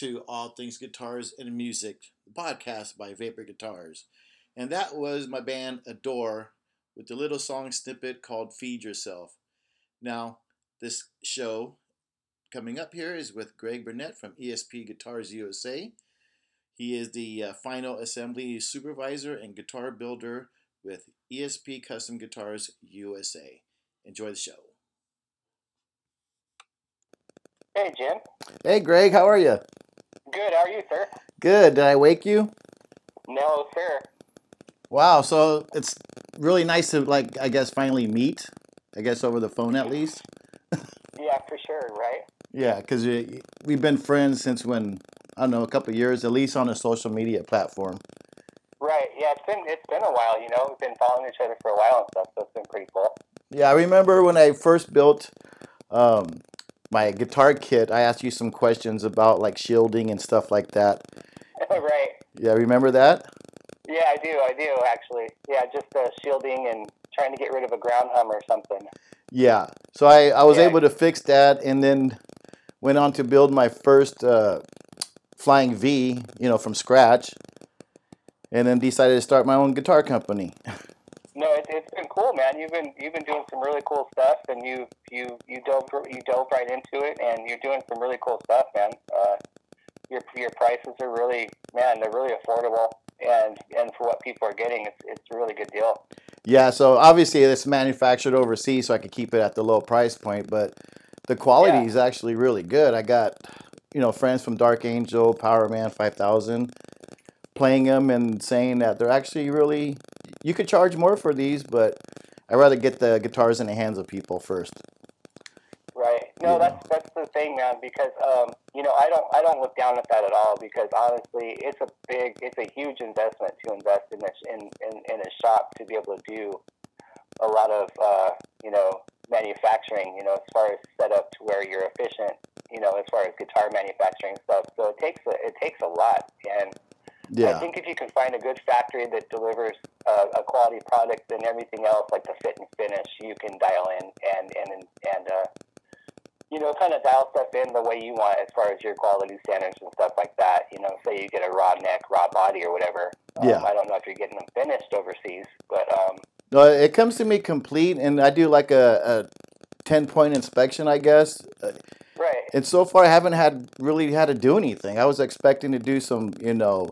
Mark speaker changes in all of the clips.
Speaker 1: welcome back to All Things Guitars and Music, the podcast by Vapor Guitars. And that was my band Adore with the little song snippet called Feed Yourself. Now, this show coming up here is with Greg Burnett from ESP Guitars USA. He is the uh, final assembly supervisor and guitar builder with ESP Custom Guitars USA. Enjoy the show.
Speaker 2: Hey, Jim.
Speaker 1: Hey, Greg, how are you?
Speaker 2: Good. How are you, sir?
Speaker 1: Good. Did I wake you?
Speaker 2: No, sir.
Speaker 1: Wow. So it's really nice to, like, I guess, finally meet. I guess over the phone at least.
Speaker 2: Yeah, for sure. Right.
Speaker 1: Yeah, because we've been friends since when I don't know a couple years, at least on a social media platform.
Speaker 2: Right. Yeah, it's been it's been a while. You know, we've been following each other for a while and stuff, so it's been pretty cool.
Speaker 1: Yeah, I remember when I first built um, my guitar kit. I asked you some questions about like shielding and stuff like that.
Speaker 2: right.
Speaker 1: Yeah, remember that?
Speaker 2: Yeah, I do. I do actually. Yeah, just uh, shielding and trying to get rid of a ground hum or something.
Speaker 1: Yeah. So I, I was
Speaker 2: Yeah.
Speaker 1: able to fix that and then went on to build my first uh, Flying V, you know, from scratch. And then decided to start my own guitar company.
Speaker 2: No, it, it's been cool, man. You've been you've been doing some really cool stuff, and you you you dove you dove right into it, and you're doing some really cool stuff, man. Uh, your your prices are really man, they're really affordable, and and for what people are getting, it's it's a really good deal.
Speaker 1: Yeah, so obviously it's manufactured overseas, so I could keep it at the low price point. But the quality
Speaker 2: Yeah.
Speaker 1: is actually really good. I got, you know, friends from Dark Angel, Power Man 5000, playing them and saying that they're actually really. You could charge more for these, but I'd rather get the guitars in the hands of people first.
Speaker 2: Right. No,
Speaker 1: Yeah.
Speaker 2: that's that's the thing, man. Because um, you know, I don't I don't look down at that at all. Because honestly, it's a big, it's a huge investment to invest in this in in, in a shop to be able to do a lot of uh, you know manufacturing. You know, as far as setup to where you're efficient. You know, as far as guitar manufacturing stuff. So it takes a, it takes a lot, and I think if you can find a good factory that delivers uh, a quality product, then everything else, like the fit and finish, you can dial in and and and uh, you know, kind of dial stuff in the way you want as far as your quality standards and stuff like that. You know, say you get a raw neck, raw body, or whatever. Um,
Speaker 1: Yeah.
Speaker 2: I don't know if you're getting them finished overseas, but um,
Speaker 1: no, it comes to me complete, and I do like a, a 10 point inspection, I guess.
Speaker 2: right.
Speaker 1: And so far, I haven't had really had to do anything. I was expecting to do some, you know,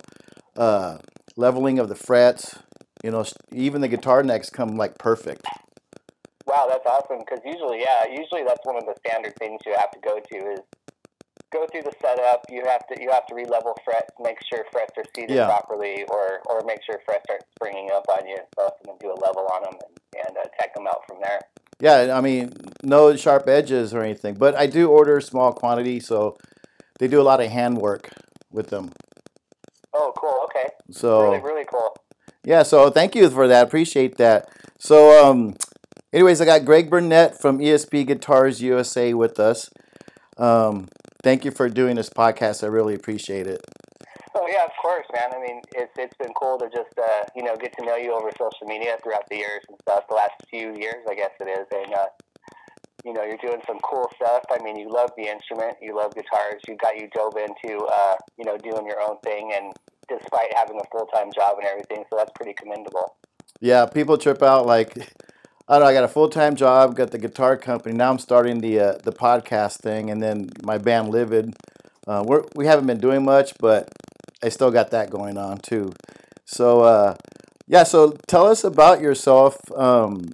Speaker 1: uh, leveling of the frets. You know, even the guitar necks come like perfect.
Speaker 2: Wow, that's awesome. Because usually, yeah, usually that's one of the standard things you have to go to is go through the setup. You have to you have to re-level frets, make sure frets are seated
Speaker 1: Yeah.
Speaker 2: properly, or or make sure frets aren't springing up on you and stuff, and then do a level on them and, and uh, tech them out from there.
Speaker 1: Yeah, I mean, no sharp edges or anything, but I do order small quantity, so they do a lot of hand work with them.
Speaker 2: Oh, cool. Okay.
Speaker 1: So
Speaker 2: Really, really cool.
Speaker 1: Yeah, so thank you for that. Appreciate that. So, um, anyways, I got Greg Burnett from ESP Guitars USA with us. Um, thank you for doing this podcast. I really appreciate it.
Speaker 2: Oh yeah, of course, man. I mean, it's it's been cool to just uh, you know get to know you over social media throughout the years and stuff. The last few years, I guess it is, and uh, you know you're doing some cool stuff. I mean, you love the instrument, you love guitars. You got you dove into uh, you know doing your own thing, and despite having a full time job and everything, so that's pretty commendable.
Speaker 1: Yeah, people trip out like, I don't know. I got a full time job, got the guitar company. Now I'm starting the uh, the podcast thing, and then my band Livid. Uh, we're, we haven't been doing much, but I still got that going on too. So uh, yeah, so tell us about yourself. Um,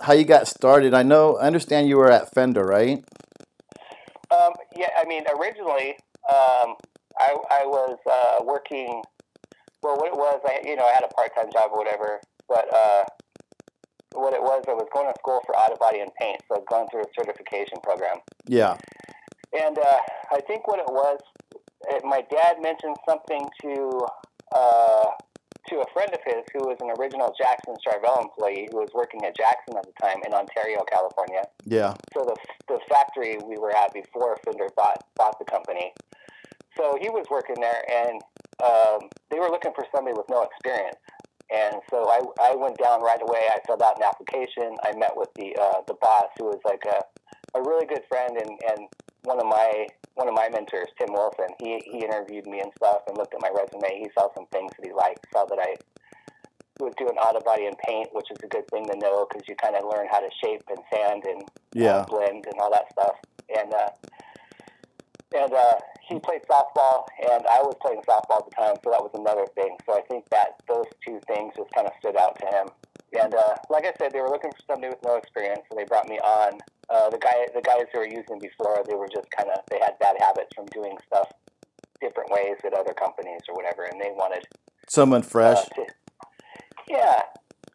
Speaker 1: how you got started? I know, I understand you were at Fender, right?
Speaker 2: Um, yeah, I mean, originally, um, I, I was uh, working. Well, what it was, I you know, I had a part time job or whatever, but uh, what it was, I was going to school for auto body and paint, so I was going through a certification program.
Speaker 1: Yeah,
Speaker 2: And uh, I think what it was, it, my dad mentioned something to uh, to a friend of his who was an original Jackson Charvel employee who was working at Jackson at the time in Ontario, California
Speaker 1: yeah,
Speaker 2: so the the factory we were at before Fender bought bought the company. So he was working there, and um, they were looking for somebody with no experience. And so I, I went down right away. I filled out an application. I met with the uh, the boss, who was like a, a really good friend and, and one of my one of my mentors, Tim Wilson. He he interviewed me and stuff and looked at my resume. He saw some things that he liked. Saw that I was doing auto body and paint, which is a good thing to know because you kind of learn how to shape and sand and
Speaker 1: Yeah.
Speaker 2: uh, blend and all that stuff. And uh, and uh, he played softball, and I was playing softball at the time, so that was another thing. So I think that those two things just kind of stood out to him. And uh, like I said, they were looking for somebody with no experience, so they brought me on. Uh, the guy, the guys who were using before, they were just kind of they had bad habits from doing stuff different ways at other companies or whatever, and they wanted
Speaker 1: Someone fresh.
Speaker 2: uh, to, yeah,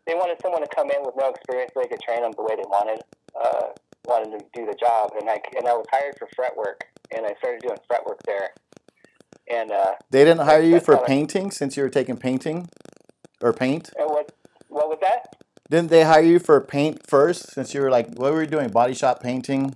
Speaker 2: they wanted someone to come in with no experience so they could train them the way they wanted, uh, wanted to do the job. And I and I was hired for fret work, and I started doing fret work there. And uh,
Speaker 1: They didn't hire you for
Speaker 2: how I-
Speaker 1: painting since you were taking painting or paint.
Speaker 2: what what was that?
Speaker 1: Didn't they hire you for paint first since you were like what were you doing? Body shop painting?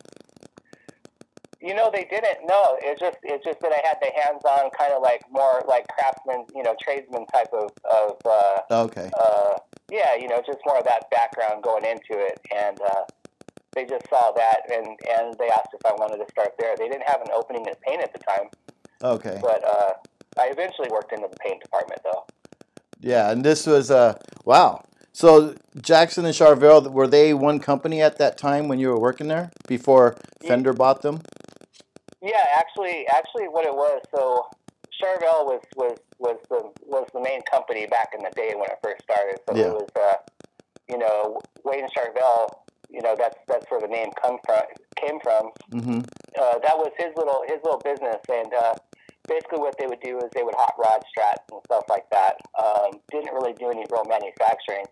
Speaker 2: You know, they didn't. No, it's just it's just that I had the hands-on kind of like more like craftsman, you know, tradesman type of of uh,
Speaker 1: Okay.
Speaker 2: uh, yeah, you know, just more of that background going into it, and uh, they just saw that, and and they asked if I wanted to start there. They didn't have an opening in paint at the time,
Speaker 1: Okay.
Speaker 2: but uh, I eventually worked into the paint department though.
Speaker 1: Yeah, and this was uh wow. So Jackson and Charvel were they one company at that time when you were working there before
Speaker 2: Yeah.
Speaker 1: Fender bought them?
Speaker 2: Yeah, actually, actually, what it was, so Charvel was was was the was the main company back in the day when it first started. So
Speaker 1: Yeah.
Speaker 2: it was, uh, you know, Wade and Charvel. You know, that's that's where the name come from came from.
Speaker 1: Mm-hmm.
Speaker 2: uh, that was his little his little business, and uh, basically what they would do is they would hot rod strats and stuff like that. Um, didn't really do any real manufacturing.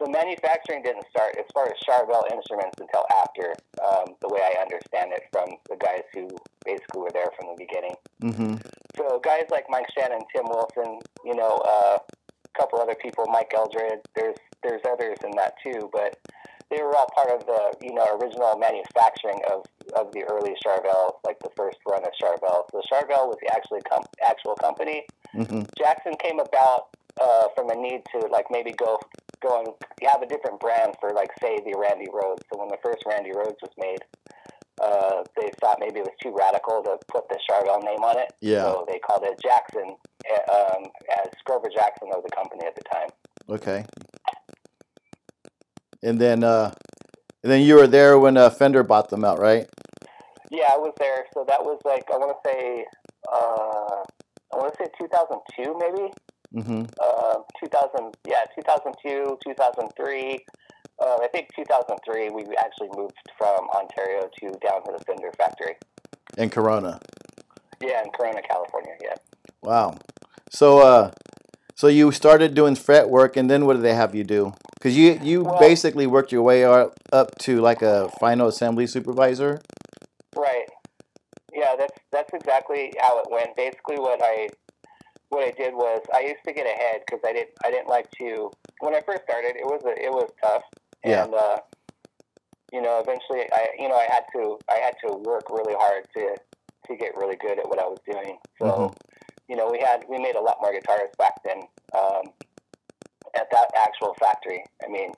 Speaker 2: The manufacturing didn't start as far as Charvel Instruments until after, um, the way I understand it from the guys who basically were there from the beginning.
Speaker 1: Mm-hmm.
Speaker 2: So guys like Mike Shannon, Tim Wilson, you know, uh, a couple other people, Mike Eldred. There's there's others in that too, but they were all part of the you know original manufacturing of, of the early Charvel, like the first run of Charvel. So Charvel was the actually com- actual company.
Speaker 1: Mm-hmm.
Speaker 2: Jackson came about uh, from a need to like maybe go go and have a different brand for like say the Randy Rhoads. So when the first Randy Rhoads was made, uh, they thought maybe it was too radical to put the Charvel name on it.
Speaker 1: Yeah.
Speaker 2: So they called it Jackson, uh, um, as Grover Jackson was the company at the time.
Speaker 1: Okay. And then uh and then you were there when uh, Fender bought them out, right?
Speaker 2: Yeah, I was there. So that was like I want to say, uh, I want to say 2002 maybe.
Speaker 1: Mm-hmm.
Speaker 2: Uh, 2000, yeah, 2002, 2003. Uh, I think 2003 we actually moved from Ontario to down to the Fender factory.
Speaker 1: In Corona.
Speaker 2: Yeah, in Corona, California. Yeah.
Speaker 1: Wow. So uh so you started doing fret work and then what did they have you do? Cuz you you
Speaker 2: Well-
Speaker 1: basically worked your way up, to like a final assembly supervisor.
Speaker 2: Right. Yeah, that's that's exactly how it went. Basically, what I what I did was I used to get ahead because I didn't I didn't like to when I first started. It was a, it was tough,
Speaker 1: Yeah.
Speaker 2: and uh, you know, eventually I you know I had to I had to work really hard to to get really good at what I was doing. So
Speaker 1: Mhm.
Speaker 2: you know, we had we made a lot more guitars back then um, at that actual factory. I mean,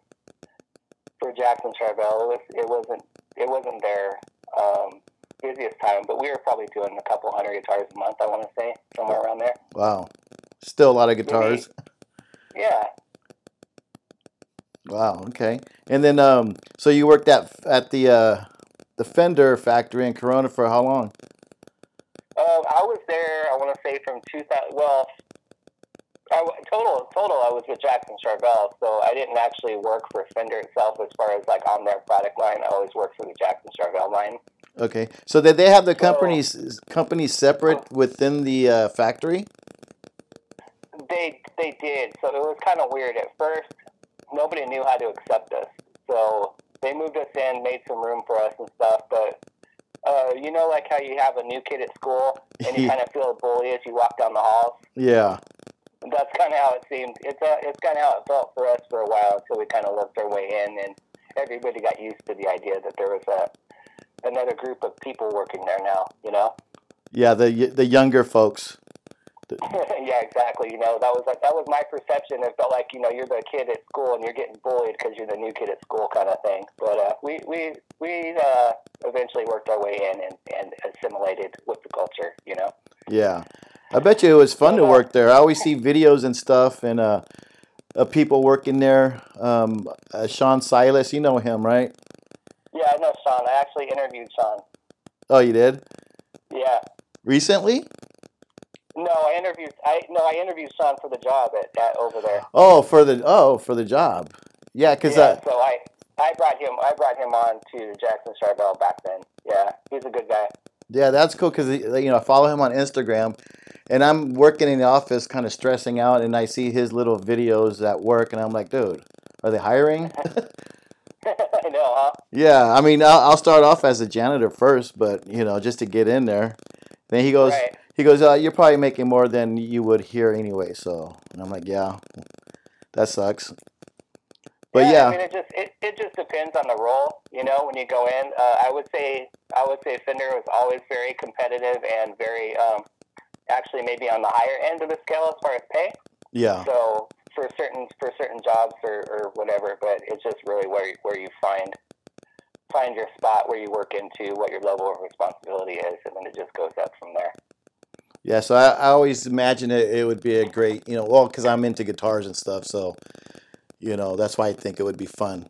Speaker 2: for Jackson Charvel, it was it wasn't it wasn't their um, busiest time, but we were probably doing a couple hundred guitars a month. I want to say somewhere around there.
Speaker 1: Wow. Still a lot of guitars.
Speaker 2: Yeah,
Speaker 1: Wow, okay. And then um so you worked at at the uh the Fender factory in Corona for how long?
Speaker 2: um, I was there. I want to say from 2000. Well, I, total total I was with Jackson Charvel, so I didn't actually work for Fender itself as far as like on their product line. I always worked for the Jackson Charvel line.
Speaker 1: Okay. So did they have the companies companies separate within the uh, factory?
Speaker 2: They they did. So it was kind of weird at first. Nobody knew how to accept us. So they moved us in, made some room for us and stuff. But uh, you know, like how you have a new kid at school and you kind of feel a bully as you walk down the halls.
Speaker 1: Yeah.
Speaker 2: Kind of how it seemed. It's uh, it's kind of how it felt for us for a while until we kind of worked our way in, and everybody got used to the idea that there was a another group of people working there now. You know.
Speaker 1: Yeah, the the younger folks.
Speaker 2: yeah, exactly. You know, that was like that was my perception. It felt like you know you're the kid at school and you're getting bullied because you're the new kid at school, kind of thing. But uh, we we we uh, eventually worked our way in and, and assimilated with the culture. You know.
Speaker 1: Yeah, I bet you it was fun to work there. I always see videos and stuff and uh, of people working there. Um, uh, Sean Silas, you know him, right?
Speaker 2: Yeah, I know Sean. I actually interviewed Sean.
Speaker 1: Oh, you did?
Speaker 2: Yeah.
Speaker 1: Recently?
Speaker 2: No, I interviewed. I no, I interviewed Sean for the job at, at over there.
Speaker 1: Oh, for the oh for the job. Yeah, because
Speaker 2: yeah,
Speaker 1: uh,
Speaker 2: so I I brought him I brought him on to Jackson Charvel back then. Yeah, he's a good guy.
Speaker 1: yeah, that's cool because you know I follow him on Instagram, and I'm working in the office, kind of stressing out, and I see his little videos at work, and I'm like, dude, are they hiring?
Speaker 2: I know, huh?
Speaker 1: yeah, I mean, I'll, I'll start off as a janitor first, but you know, just to get in there. Then he goes,
Speaker 2: Right.
Speaker 1: he goes, uh, you're probably making more than you would here anyway. So, and I'm like, yeah, that sucks. But
Speaker 2: yeah,
Speaker 1: yeah,
Speaker 2: I mean, it just it, it just depends on the role. You know, when you go in, uh, I would say I would say Fender was always very competitive and very um, actually maybe on the higher end of the scale as far as pay.
Speaker 1: yeah,
Speaker 2: So for certain for certain jobs or, or whatever, but it's just really where you- where you find find your spot where you work into what your level of responsibility is, and then it just goes up from there.
Speaker 1: yeah. So I, I always imagine it, it would be a great, you know, well, because I'm into guitars and stuff. So, you know, that's why I think it would be fun.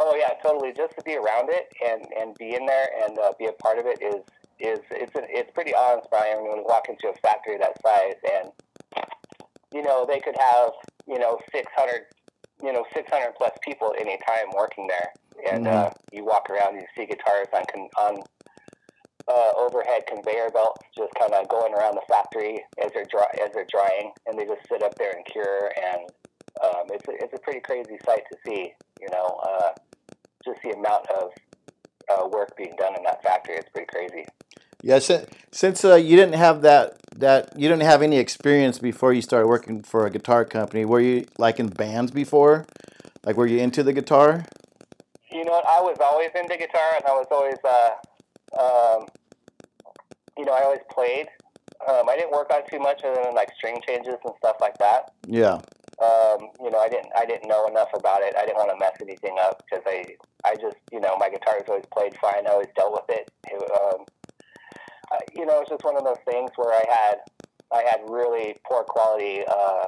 Speaker 2: Oh yeah, totally. Just to be around it and, and be in there and uh, be a part of it is is it's a, it's pretty awe inspiring when you walk into a factory that size and you know they could have you know six hundred you know six hundred plus people at any time working there and uh, you walk around and you see guitars on con- on uh, overhead conveyor belts just kind of going around the factory as they're dry- as they're drying and they just sit up there and cure and um, it's a, it's a pretty crazy sight to see you know uh, just the amount of uh, work being done in that factory. It's pretty crazy.
Speaker 1: Yeah, since, since uh, you didn't have that that you didn't have any experience before you started working for a guitar company, were you like in bands before? Like, were you into the guitar?
Speaker 2: You know? I was always into guitar, and I was always, uh, um, you know, I always played. Um, I didn't work on too much other than like string changes and stuff like that.
Speaker 1: Yeah,
Speaker 2: Um, you know, I didn't, I didn't know enough about it. I didn't want to mess anything up because I, I just, you know, my guitar's always played fine. I always dealt with it. it um, I, you know, it's just one of those things where I had, I had really poor quality uh,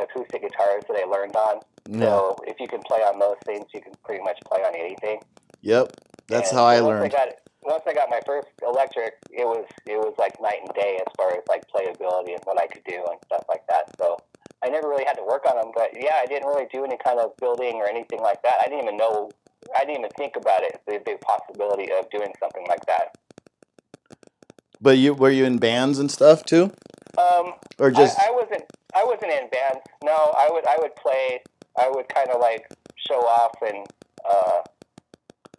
Speaker 2: acoustic guitars that I learned on.
Speaker 1: yeah,
Speaker 2: So if you can play on those things, you can pretty much play on anything.
Speaker 1: yep. That's
Speaker 2: And
Speaker 1: how I learned.
Speaker 2: I got once I got my first electric, it was it was like night and day as far as like playability and what I could do and stuff like that. So I never really had to work on them, but yeah, I didn't really do any kind of building or anything like that. I didn't even know. I didn't even think about it, the, the possibility of doing something like that.
Speaker 1: But you were you in bands and stuff too,
Speaker 2: Um,
Speaker 1: or just
Speaker 2: I, I wasn't. I wasn't in bands. No, I would. I would play. I would kind of like show off, and uh,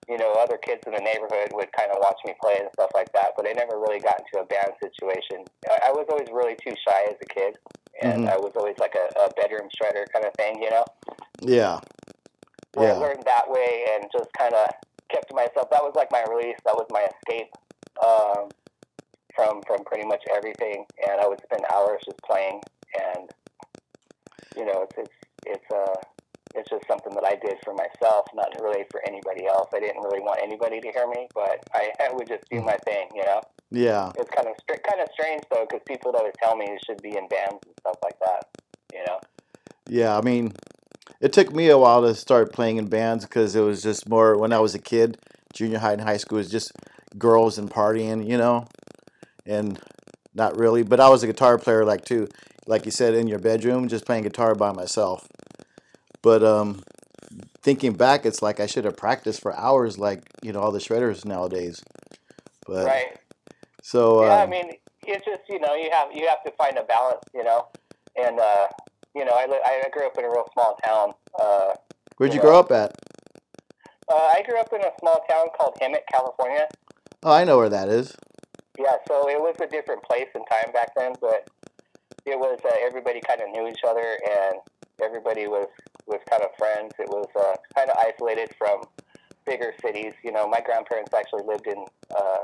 Speaker 2: you know, other kids in the neighborhood would kind of watch me play and stuff like that. But I never really got into a band situation. I, I was always really too shy as a kid, and
Speaker 1: Mhm.
Speaker 2: I was always like a, a bedroom shredder kind of thing. You know,
Speaker 1: yeah,
Speaker 2: I
Speaker 1: yeah,
Speaker 2: learned that way and just kind of kept to myself. That was like my release. That was my escape. Um, from from pretty much everything, and I would spend hours just playing, and you know, it's it's it's uh it's just something that I did for myself, not really for anybody else. I didn't really want anybody to hear me, but I, I would just do my thing, you know.
Speaker 1: yeah,
Speaker 2: It's kind of str- kind of strange though, because people would always tell me you should be in bands and stuff like that, you know.
Speaker 1: yeah. I mean, it took me a while to start playing in bands because it was just more when I was a kid, junior high and high school it was just girls and partying, you know, and not really. But I was a guitar player, like too, like you said, in your bedroom, just playing guitar by myself. But um, thinking back, it's like I should have practiced for hours, like you know all the shredders nowadays. But
Speaker 2: right.
Speaker 1: so
Speaker 2: yeah, I
Speaker 1: um,
Speaker 2: mean, it's just you know you have you have to find a balance, you know, and uh, you know I li- I grew up in a real small town. Uh,
Speaker 1: where'd you
Speaker 2: you
Speaker 1: grow up at?
Speaker 2: uh, I grew up in a small town called Hemet, California.
Speaker 1: Oh, I know where that is.
Speaker 2: Yeah, so it was a different place and time back then, but it was uh, everybody kind of knew each other and everybody was was kind of friends. It was uh, kind of isolated from bigger cities. You know, my grandparents actually lived in. Uh,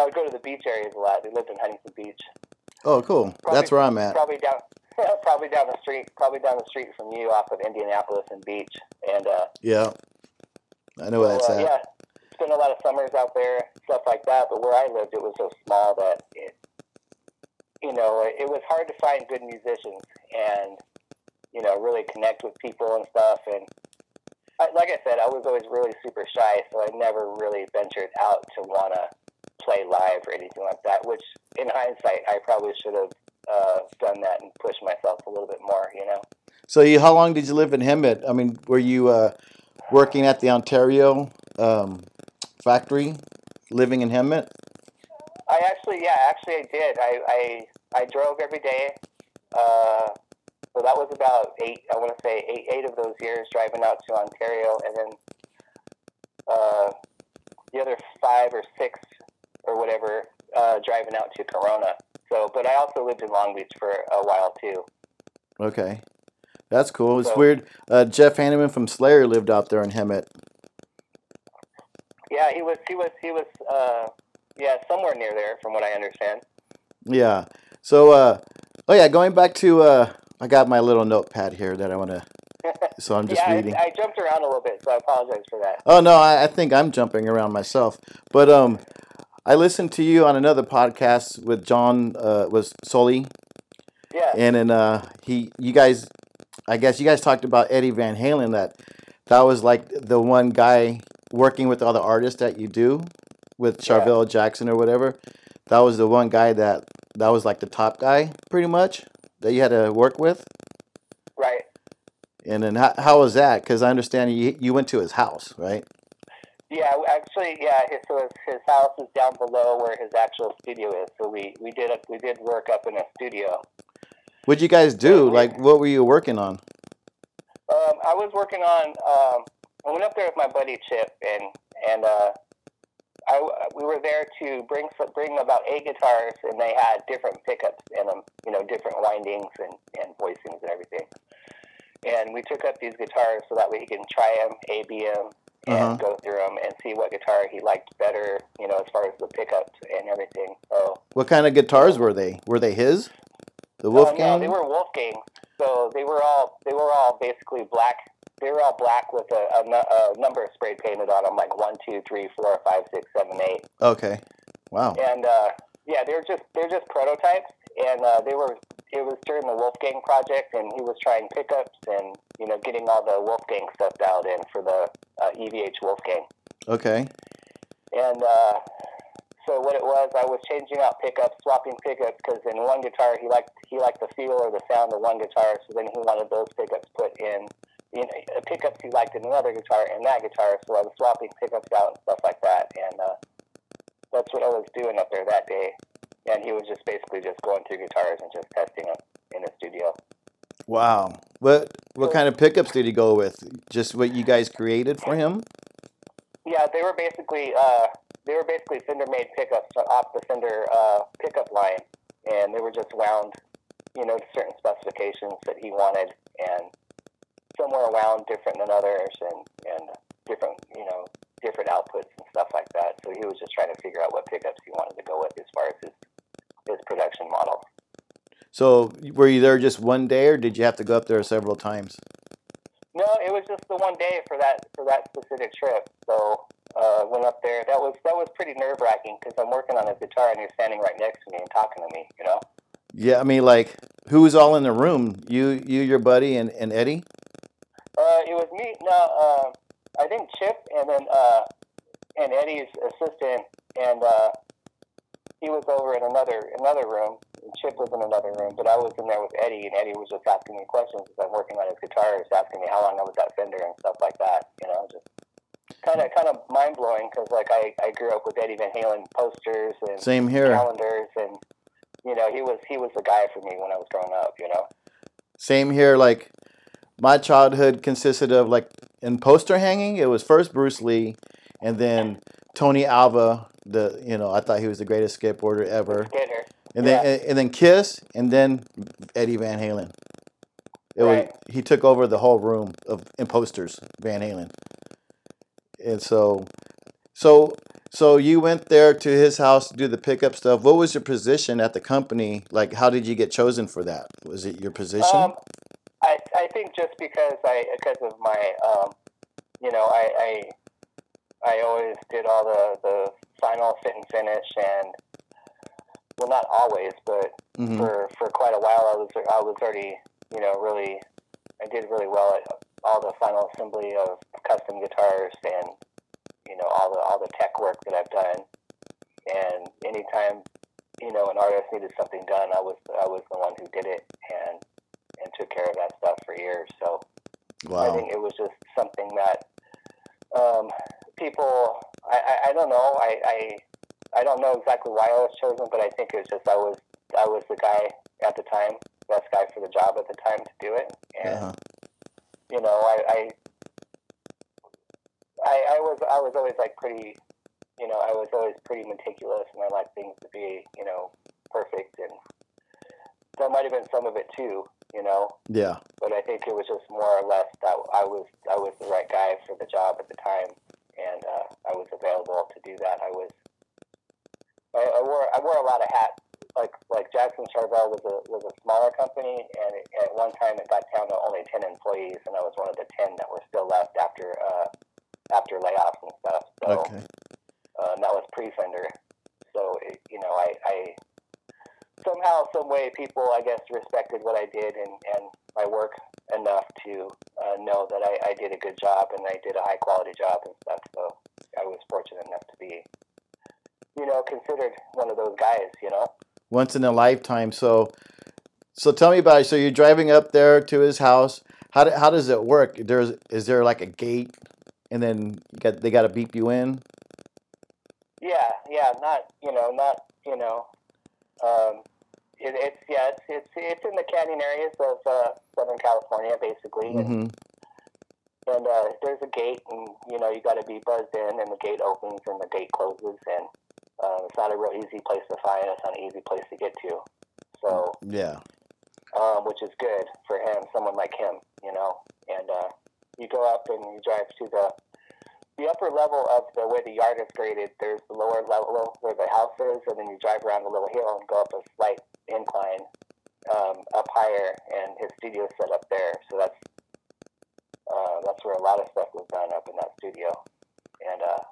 Speaker 2: I would go to the beach areas a lot. They lived in Huntington Beach.
Speaker 1: Oh, cool.
Speaker 2: Probably-
Speaker 1: That's where I'm at.
Speaker 2: Probably down, probably down the street, probably down the street from you, off of Indianapolis and Beach. And uh,
Speaker 1: Yeah. I know where that's
Speaker 2: uh,
Speaker 1: at.
Speaker 2: yeah, spent a lot of summers out there, stuff like that. But where I lived, it was so small that it, you know, it, was hard to find good musicians and you know really connect with people and stuff. And I, like I said, I was always really super shy, so I never really ventured out to want to play live or anything like that. Which, in hindsight, I probably should have uh, done that and pushed myself a little bit more. You know.
Speaker 1: So, you, how long did you live in Hemet? I mean, were you uh, working at the Ontario um, factory, living in Hemet?
Speaker 2: I actually, yeah, actually, I did. I I, I drove every day. Uh, so that was about eight. I want to say eight eight of those years driving out to Ontario, and then uh, the other five or six or whatever uh, driving out to Corona. So, but I also lived in Long Beach for a while too.
Speaker 1: Okay. That's cool. It's
Speaker 2: So-
Speaker 1: weird. Uh, Jeff Hanneman from Slayer lived out there in Hemet.
Speaker 2: Yeah, he was he was he was uh, yeah somewhere near there from what I understand.
Speaker 1: Yeah. So, uh, oh yeah, going back to, uh, I got my little notepad here that I want to, so I'm just
Speaker 2: yeah,
Speaker 1: reading.
Speaker 2: I, I jumped around a little bit, so I apologize for that.
Speaker 1: Oh no, I, I think I'm jumping around myself. But um, I listened to you on another podcast with John uh, was Sully,
Speaker 2: Yeah.
Speaker 1: and then uh, he, you guys, I guess you guys talked about Eddie Van Halen. That that was like the one guy working with all the artists that you do with
Speaker 2: Yeah.
Speaker 1: Charvel Jackson or whatever. That was the one guy that that was like the top guy, pretty much that you had to work with.
Speaker 2: Right.
Speaker 1: And then how, how was that? Because I understand you you went to his house, right?
Speaker 2: Yeah, actually, yeah. His, so his, his house is down below where his actual studio is. So we, we did a, we did work up in a studio.
Speaker 1: What'd you guys do? Like, what were you working on?
Speaker 2: Um, I was working on. Um, I went up there with my buddy Chip, and and uh, I we were there to bring bring about eight guitars, and they had different pickups in them. You know, different windings and and voicings and everything. And we took up these guitars so that way he can try them, AB them, and
Speaker 1: Uh-huh.
Speaker 2: go through them and see what guitar he liked better. You know, as far as the pickups and everything. So
Speaker 1: What kind of guitars were they? Were they his? The
Speaker 2: Oh,
Speaker 1: Wolfgang?
Speaker 2: no, they were Wolfgang. So they were all they were all basically black. They were all black with a, a, a number spray painted on them, like one, two, three, four, five, six, seven, eight.
Speaker 1: Okay. Wow.
Speaker 2: And uh, yeah, they're just they're just prototypes. And uh, they were it was during the Wolfgang project, and he was trying pickups and you know getting all the Wolfgang stuff dialed in for the uh, EVH Wolfgang.
Speaker 1: Okay.
Speaker 2: And uh, so what it was, I was changing out pickups, swapping pickups, because in one guitar he liked he liked the feel or the sound of one guitar, so then he wanted those pickups put in, you know, pickups he liked in another guitar and that guitar. So I was swapping pickups out and stuff like that, and uh, that's what I was doing up there that day. And he was just basically just going through guitars and just testing them in the studio.
Speaker 1: Wow. What what kind of pickups did he go with? Just what you guys created for him?
Speaker 2: Yeah, they were basically uh, they were basically Fender made pickups off the Fender uh, pickup line, and they were just wound, you know, to certain specifications that he wanted, and some were wound different than others, and and different, you know, different outputs and stuff like that. So he was just trying to figure out what pickups he wanted to go with as far as his his production model.
Speaker 1: So were you there just one day, or did you have to go up there several times?
Speaker 2: No, it was just the one day for that for that specific trip. So uh, went up there. That was that was pretty nerve wracking because I'm working on his guitar and he's standing right next to me and talking to me. You know.
Speaker 1: Yeah, I mean, like, who was all in the room? You, you, your buddy, and, and Eddie.
Speaker 2: Uh, it was me. No, uh, I think Chip and then uh, and Eddie's assistant, and uh, he was over in another another room. And Chip was in another room, but I was in there with Eddie, and Eddie was just asking me questions as I'm working on his guitar. He was asking me how long I was at Fender and stuff like that. You know, just kind of kind of mind blowing because like I, I grew up with Eddie Van Halen posters and
Speaker 1: Same here.
Speaker 2: calendars, and you know he was he was the guy for me when I was growing up. You know.
Speaker 1: Same here. Like, my childhood consisted of like in poster hanging. It was first Bruce Lee, and then Tony Alva. The you know I thought he was the greatest skateboarder ever.
Speaker 2: Skater.
Speaker 1: and then and, and then Kiss, and then Eddie Van Halen. It
Speaker 2: Right.
Speaker 1: was he took over the whole room of in posters, Van Halen. And so, so So you went there to his house to do the pickup stuff. What was your position at the company? Like, how did you get chosen for that? Was it your position?
Speaker 2: Um, I I think just because I because of my um, you know I, I I always did all the the final fit and finish and well not always but
Speaker 1: Mhm.
Speaker 2: for for quite a while I was I was already you know really I did really well at all the final assembly of custom guitars and you know all the all the tech work that I've done and anytime you know an artist needed something done I was I was the one who did it and and took care of that stuff for years so I think it was just something that um, people. I, I, I don't know. I, I I don't know exactly why I was chosen, but I think it was just I was I was the guy at the time, best guy for the job at the time to do it, and
Speaker 1: Uh-huh.
Speaker 2: you know I, I I I was I was always like pretty, you know I was always pretty meticulous, and I like things to be you know perfect, and there might have been some of it too, you know
Speaker 1: Yeah.
Speaker 2: but I think it was just more or less that I was I was the right guy for the job at the time, and uh, I was available to do that. I was I, I wore I wore a lot of hats. Like like Jackson Charvel was a was a smaller company, and it, at one time it got down to only ten employees, and I was one of the ten that were still left after uh, after layoffs and stuff. So
Speaker 1: Okay.
Speaker 2: uh, and that was pre-Fender. So it, you know, I, I somehow, some way, people I guess respected what I did and, and my work enough to uh, know that I, I did a good job and I did a high quality job and stuff. So I was fortunate enough to be, you know, considered one of those guys. You know.
Speaker 1: Once in a lifetime. So, so tell me about it. So you're driving up there to his house. How do, how does it work? There's is there like a gate, and then you got they got to beep you in?
Speaker 2: Yeah, yeah, not you know, not you know, um, it, it's yeah, it's, it's it's in the canyon areas of uh, Southern California, basically, and
Speaker 1: Mm-hmm.
Speaker 2: and uh, there's a gate, and you know you got to be buzzed in, and the gate opens and the gate closes, and uh, it's not a real easy place to find. It's not an easy place to get to, so
Speaker 1: Yeah.
Speaker 2: um, which is good for him, someone like him, you know. And uh, you go up and you drive to the the upper level of the where the yard is graded. There's the lower level where the house is, and then you drive around a little hill and go up a slight incline um, up higher, and his studio's set up there. So that's uh, that's where a lot of stuff was done up in that studio, and uh,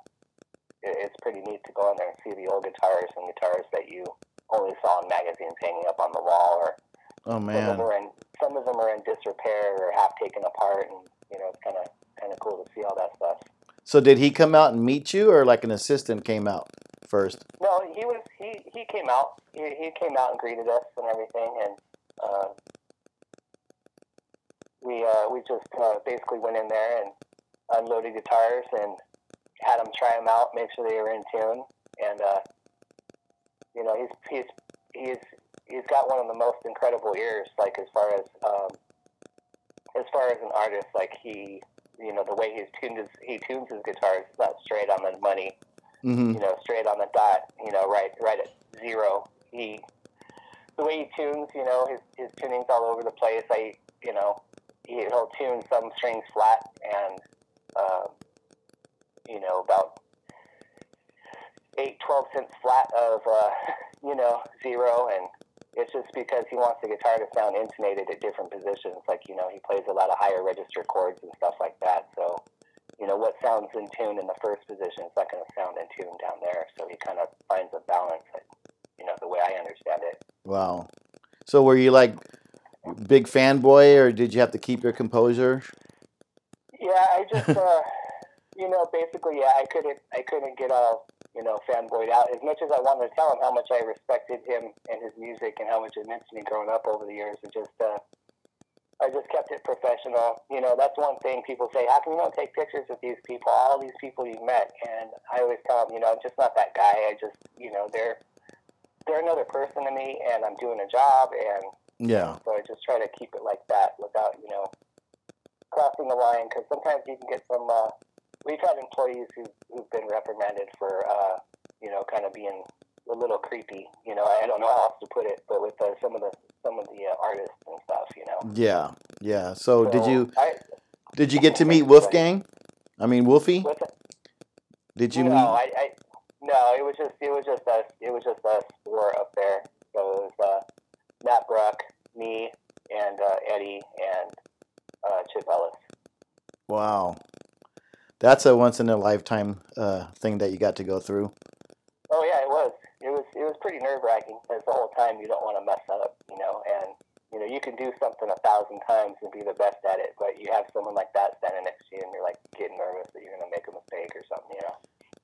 Speaker 2: it, it's pretty neat to go in there and see the old guitars and guitars that you only saw in magazines hanging up on the wall or
Speaker 1: Oh
Speaker 2: some of them are in some of them are in disrepair or half taken apart, and you know it's kind of kind of cool to see all that stuff.
Speaker 1: So did he come out and meet you, or like an assistant came out first?
Speaker 2: No, he was he he came out. He, he came out and greeted us and everything, and uh, we uh, we just uh, basically went in there and unloaded guitars and had them try them out, make sure they were in tune, and uh, you know he's he's he's he's got one of the most incredible ears, like as far as um, as far as an artist, like he you know the way he's tuned his he tunes his guitars, it's not straight on the money
Speaker 1: Mm-hmm.
Speaker 2: you know, straight on the dot, you know, right right at zero. He the way he tunes, you know, his his tuning's all over the place. I you know, he, he'll tune some strings flat and um, you know, about eight, twelve cents flat of uh, you know, zero and it's just because he wants the guitar to sound intonated at different positions. Like, you know, he plays a lot of higher register chords and stuff like that. So you know, what sounds in tune in the first position is not going to sound in tune down there. So he kind of finds a balance, you know, the way I understand it.
Speaker 1: Wow. So were you like big fanboy, or did you have to keep your composure?
Speaker 2: Yeah, I just, uh, you know, basically, yeah, I couldn't, I couldn't get all, you know, fanboyed out as much as I wanted to tell him how much I respected him and his music and how much it meant to me growing up over the years. It just, uh, I just kept it professional. You know, that's one thing people say, how come you don't take pictures with these people, all these people you've met? And I always tell them, you know, I'm just not that guy. I just, you know, they're, they're another person to me and I'm doing a job. And
Speaker 1: Yeah.
Speaker 2: so I just try to keep it like that without, you know, crossing the line because sometimes you can get some, uh, we've had employees who, who've been reprimanded for, uh, you know, kind of being a little creepy. You know, I don't know how else to put it, but with uh, some of the some of the uh, artists and stuff, you know.
Speaker 1: Yeah. Yeah. So did you
Speaker 2: I,
Speaker 1: did you get to meet Wolfgang? I mean Wolfie? Did you
Speaker 2: no,
Speaker 1: meet?
Speaker 2: I, I No, it was just it was just us. It was just us four up there. So it was uh, Matt Bruck, me, and uh, Eddie, and uh, Chip Ellis.
Speaker 1: Wow, that's a once in a lifetime uh, thing that you got to go through.
Speaker 2: Oh yeah, it was. It was it was pretty nerve wracking because the whole time you don't want to mess up, you know, and you know you can do something a thousand times and be the best at it, but you have someone like that standing next to you and you're like getting nervous that you're gonna make a mistake or something, you know.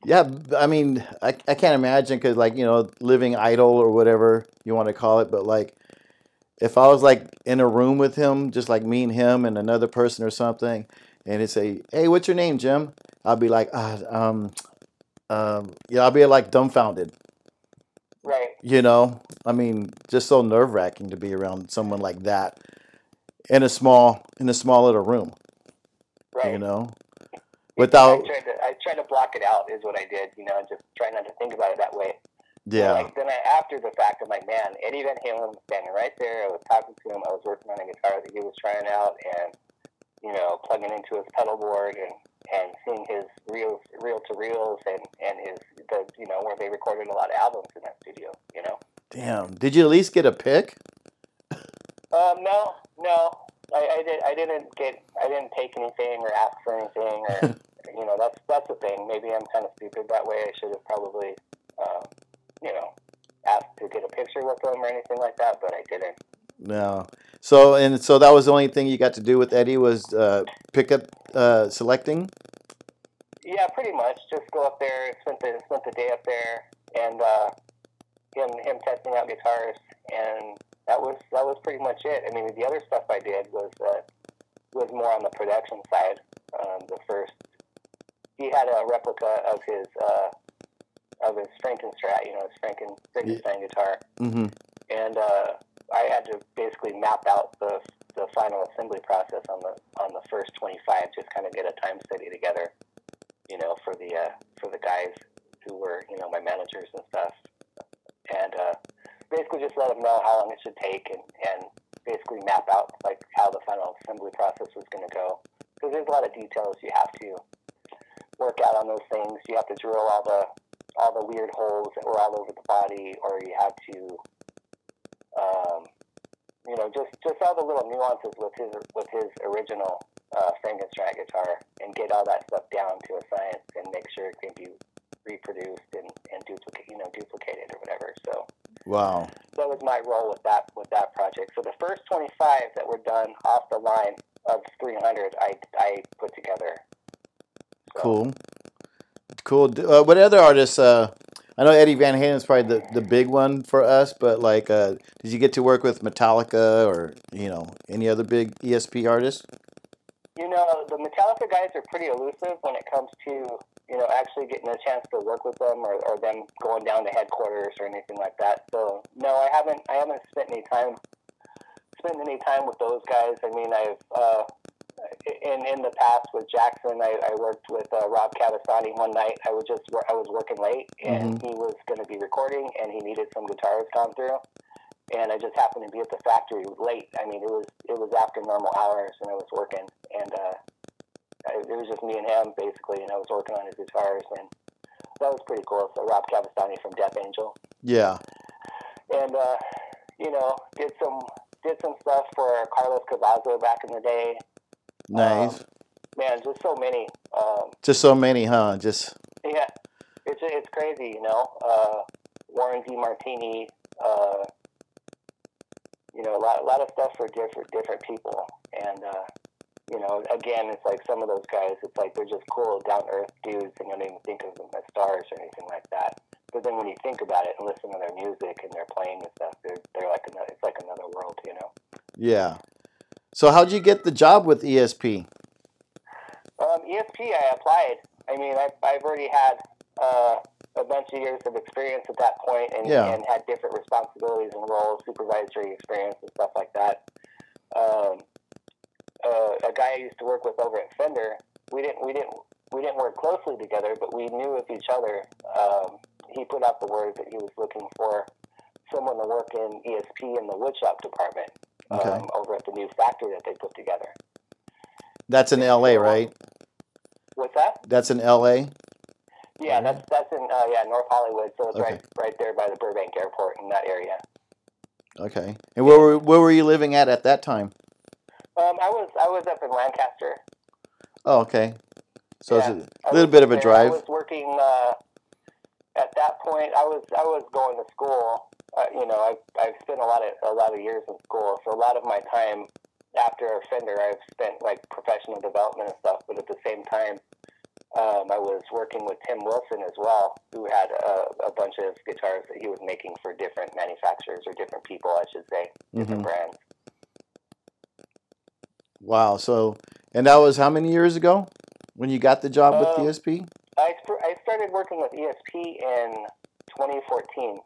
Speaker 1: Yeah, I mean, I, I can't imagine because, like, you know, living idol or whatever you want to call it, but like, if I was like in a room with him, just like me and him and another person or something, and he'd say, "Hey, what's your name, Jim?" I'd be like, ah, um, um, yeah, I'll be like dumbfounded.
Speaker 2: Right.
Speaker 1: You know, I mean, just so nerve wracking to be around someone like that in a small in a small little room.
Speaker 2: Right.
Speaker 1: You know,
Speaker 2: I
Speaker 1: without
Speaker 2: tried to I tried to block it out is what I did, you know, and just try not to think about it that way.
Speaker 1: yeah,
Speaker 2: Like then I, after the fact, I'm like, man, Eddie Van Halen was standing right there. I was talking to him. I was working on a guitar that he was trying out, and you know, plugging into his pedal board and and seeing his reels, reel to reels, and and his the you know where they recorded a lot of albums in that studio. You know.
Speaker 1: damn. Did you at least get a pick?
Speaker 2: Um, no, no, I, I did. I didn't get. I didn't take anything or ask for anything, or you know, that's that's the thing. Maybe I'm kind of stupid that way. I should have probably, uh, you know, asked to get a picture with them or anything like that, but I didn't.
Speaker 1: No. So and so that was the only thing you got to do with Eddie was uh, pick up uh, selecting.
Speaker 2: Yeah, pretty much. Just go up there, spent the spent the day up there, and uh, him him testing out guitars, and that was that was pretty much it. I mean, the other stuff I did was uh, was more on the production side. Um, the first, he had a replica of his uh, of his Frankenstrat, you know, his Franken Frankenstein guitar,
Speaker 1: Mm-hmm.
Speaker 2: and uh, I had to basically map out the the final assembly process on the on the first 25, just kind of get a time study together, you know, for the uh, for the guys who were you know my managers and stuff, and uh, basically just let them know how long it should take and and basically map out like how the final assembly process was going to go because there's a lot of details you have to work out on those things. You have to drill all the all the weird holes that were all over the body, or you have to um, you know, just just all the little nuances with his with his original uh, Frankenstein guitar, and get all that stuff down to a science, and make sure it can be reproduced and and duplicate, you know, duplicated or whatever. So
Speaker 1: Wow.
Speaker 2: that was my role with that with that project. So the first 25 that were done off the line of 300, I I put together. So,
Speaker 1: Cool. Cool. Uh, what other artists? Uh, I know Eddie Van Halen is probably the, the big one for us, but like, uh, did you get to work with Metallica or you know any other big ESP artists?
Speaker 2: You know, the Metallica guys are pretty elusive when it comes to, you know, actually getting a chance to work with them or, or them going down to headquarters or anything like that. So no, I haven't I haven't spent any time spent any time with those guys. I mean I've uh in in the past with Jackson I, I worked with uh, Rob Cavestany one night. I was just I was working late and he was gonna be recording and he needed some guitars come through and I just happened to be at the factory late. I mean, it was it was after normal hours, and I was working, and uh, I, it was just me and him basically, and I was working on his guitars, and that was pretty cool. So Rob Cavestany from Death Angel,
Speaker 1: Yeah.
Speaker 2: and uh, you know, did some did some stuff for Carlos Cavazo back in the day.
Speaker 1: Nice.
Speaker 2: Man, just so many. Um,
Speaker 1: Just so many, huh? Just
Speaker 2: yeah, it's it's crazy, you know. Uh, Warren DeMartini. Uh, you know, a lot, a lot of stuff for different different people, and uh, you know, again, it's like some of those guys. It's like they're just cool, down earth dudes, and you don't even think of them as stars or anything like that. But then when you think about it and listen to their music and their playing and stuff, they're they're like another, it's like another world, you know.
Speaker 1: yeah. So how'd you get the job with ESP?
Speaker 2: Um, ESP, I applied. I mean, I've, I've already had uh, a bunch of years of experience at that point and,
Speaker 1: Yeah.
Speaker 2: and had different responsibilities and roles, supervisory experience and stuff like that. Um, uh, a guy I used to work with over at Fender, we didn't we didn't we didn't work closely together, but we knew of each other. Um, he put out the word that he was looking for someone to work in ESP in the woodshop department
Speaker 1: Okay.
Speaker 2: um, over at the new factory that they put together.
Speaker 1: That's in LA, right?
Speaker 2: What's that?
Speaker 1: That's in LA.
Speaker 2: Yeah, that's that's in uh, yeah North Hollywood, so it's
Speaker 1: Okay.
Speaker 2: right right there by the Burbank Airport in that area.
Speaker 1: Okay. And where were where were you living at at that time?
Speaker 2: Um, I was I was up in Lancaster.
Speaker 1: Oh, okay. So
Speaker 2: Yeah,
Speaker 1: it's a little bit of a
Speaker 2: there. I was working uh, at that point. I was I was going to school. Uh, you know, I I've spent a lot of a lot of years in school, so a lot of my time after Fender, I've spent like professional development and stuff. But at the same time, um, I was working with Tim Wilson as well, who had a, a bunch of guitars that he was making for different manufacturers or different people, I should say, different
Speaker 1: Mhm.
Speaker 2: brands.
Speaker 1: Wow. So and that was how many years ago when you got the job with ESP?
Speaker 2: I, I started working with ESP in 2014,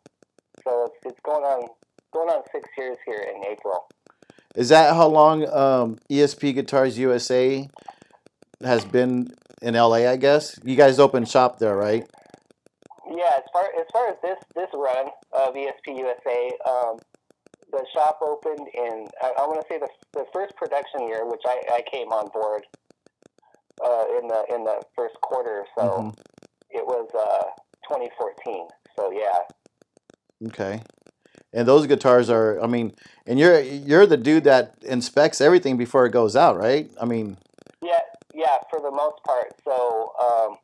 Speaker 2: so it's, it's going on going on six years here in April.
Speaker 1: Is that how long um, ESP Guitars USA has been in LA? I guess you guys opened shop there, right?
Speaker 2: Yeah, as far as far as this this run of ESP USA, um, the shop opened in I, I want to say the the first production year, which I, I came on board uh, in the in the first quarter, so
Speaker 1: Mhm.
Speaker 2: it was uh, 2014. So yeah,
Speaker 1: Okay. And those guitars are, I mean, and you're you're the dude that inspects everything before it goes out, right? I mean,
Speaker 2: Yeah, yeah, for the most part. So, um,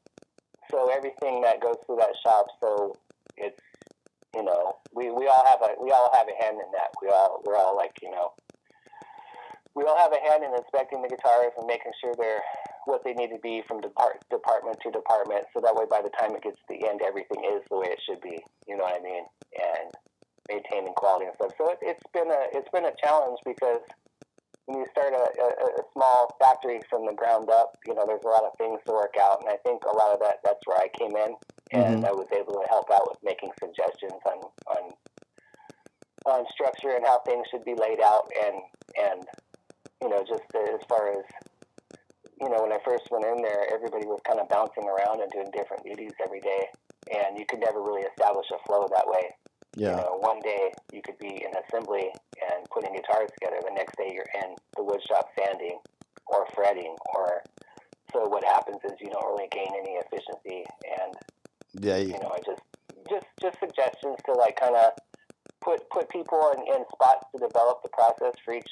Speaker 2: so everything that goes through that shop, so it's, you know, we, we all have a we all have a hand in that. We all we're all like, you know, we all have a hand in inspecting the guitars and making sure they're what they need to be from depart, department to department. So that way, by the time it gets to the end, everything is the way it should be. You know what I mean? And maintaining quality and stuff. So it, it's been a it's been a challenge because when you start a, a, a small factory from the ground up, you know, there's a lot of things to work out, and I think a lot of that that's where I came in, and mm-hmm. I was able to help out with making suggestions on on on structure and how things should be laid out, and and you know, just as far as you know, when I first went in there, everybody was kind of bouncing around and doing different duties every day, and you could never really establish a flow that way. You
Speaker 1: yeah,
Speaker 2: know, one day you could be in assembly and putting guitars together. The next day you're in the wood shop sanding or fretting. Or so what happens is you don't really gain any efficiency. And
Speaker 1: yeah,
Speaker 2: you know, I just just just suggestions to like kind of put put people in, in spots to develop the process for each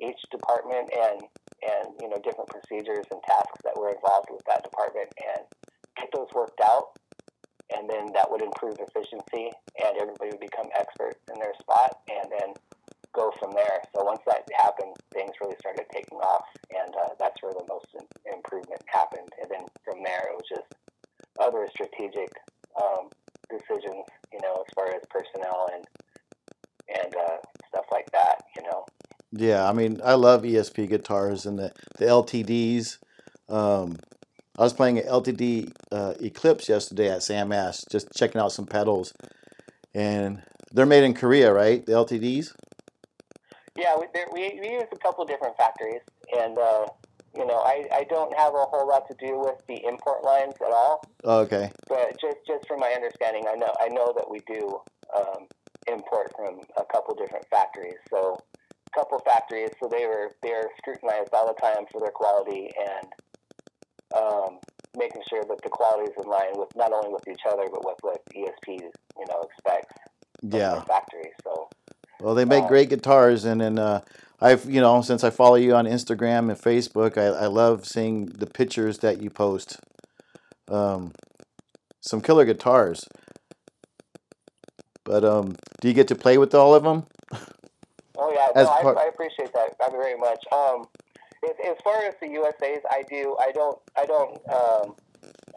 Speaker 2: each department and and you know different procedures and tasks that were involved with that department and get those worked out. And then that would improve efficiency and everybody would become experts in their spot and then go from there. So once that happened things really started taking off and uh, that's where the most im- improvement happened. And then from there it was just other strategic um, decisions you know as far as personnel and and uh, stuff like that you know
Speaker 1: yeah. I mean, I love ESP guitars and the the LTDs. Um, I was playing an LTD uh, Eclipse yesterday at Sam Ash, just checking out some pedals, and they're made in Korea, right? The LTDs.
Speaker 2: Yeah, we, there, we, we use a couple different factories, and uh, you know, I, I don't have a whole lot to do with the import lines at all.
Speaker 1: Oh, okay.
Speaker 2: But just just from my understanding, I know I know that we do um, import from a couple different factories. So, couple factories, so they were they're scrutinized all the time for their quality and um, making sure that the quality is in line with not only with each other but with what ESP you know expects
Speaker 1: Yeah.
Speaker 2: factory. So.
Speaker 1: Well, they make
Speaker 2: Uh,
Speaker 1: great guitars, and then uh, I've you know since I follow you on Instagram and Facebook, I, I love seeing the pictures that you post. Um, some killer guitars. But um, do you get to play with all of them?
Speaker 2: Oh yeah, no, I,
Speaker 1: part-
Speaker 2: I appreciate that very much. Um, as, as far as the USA's, I do. I don't. I don't. Um,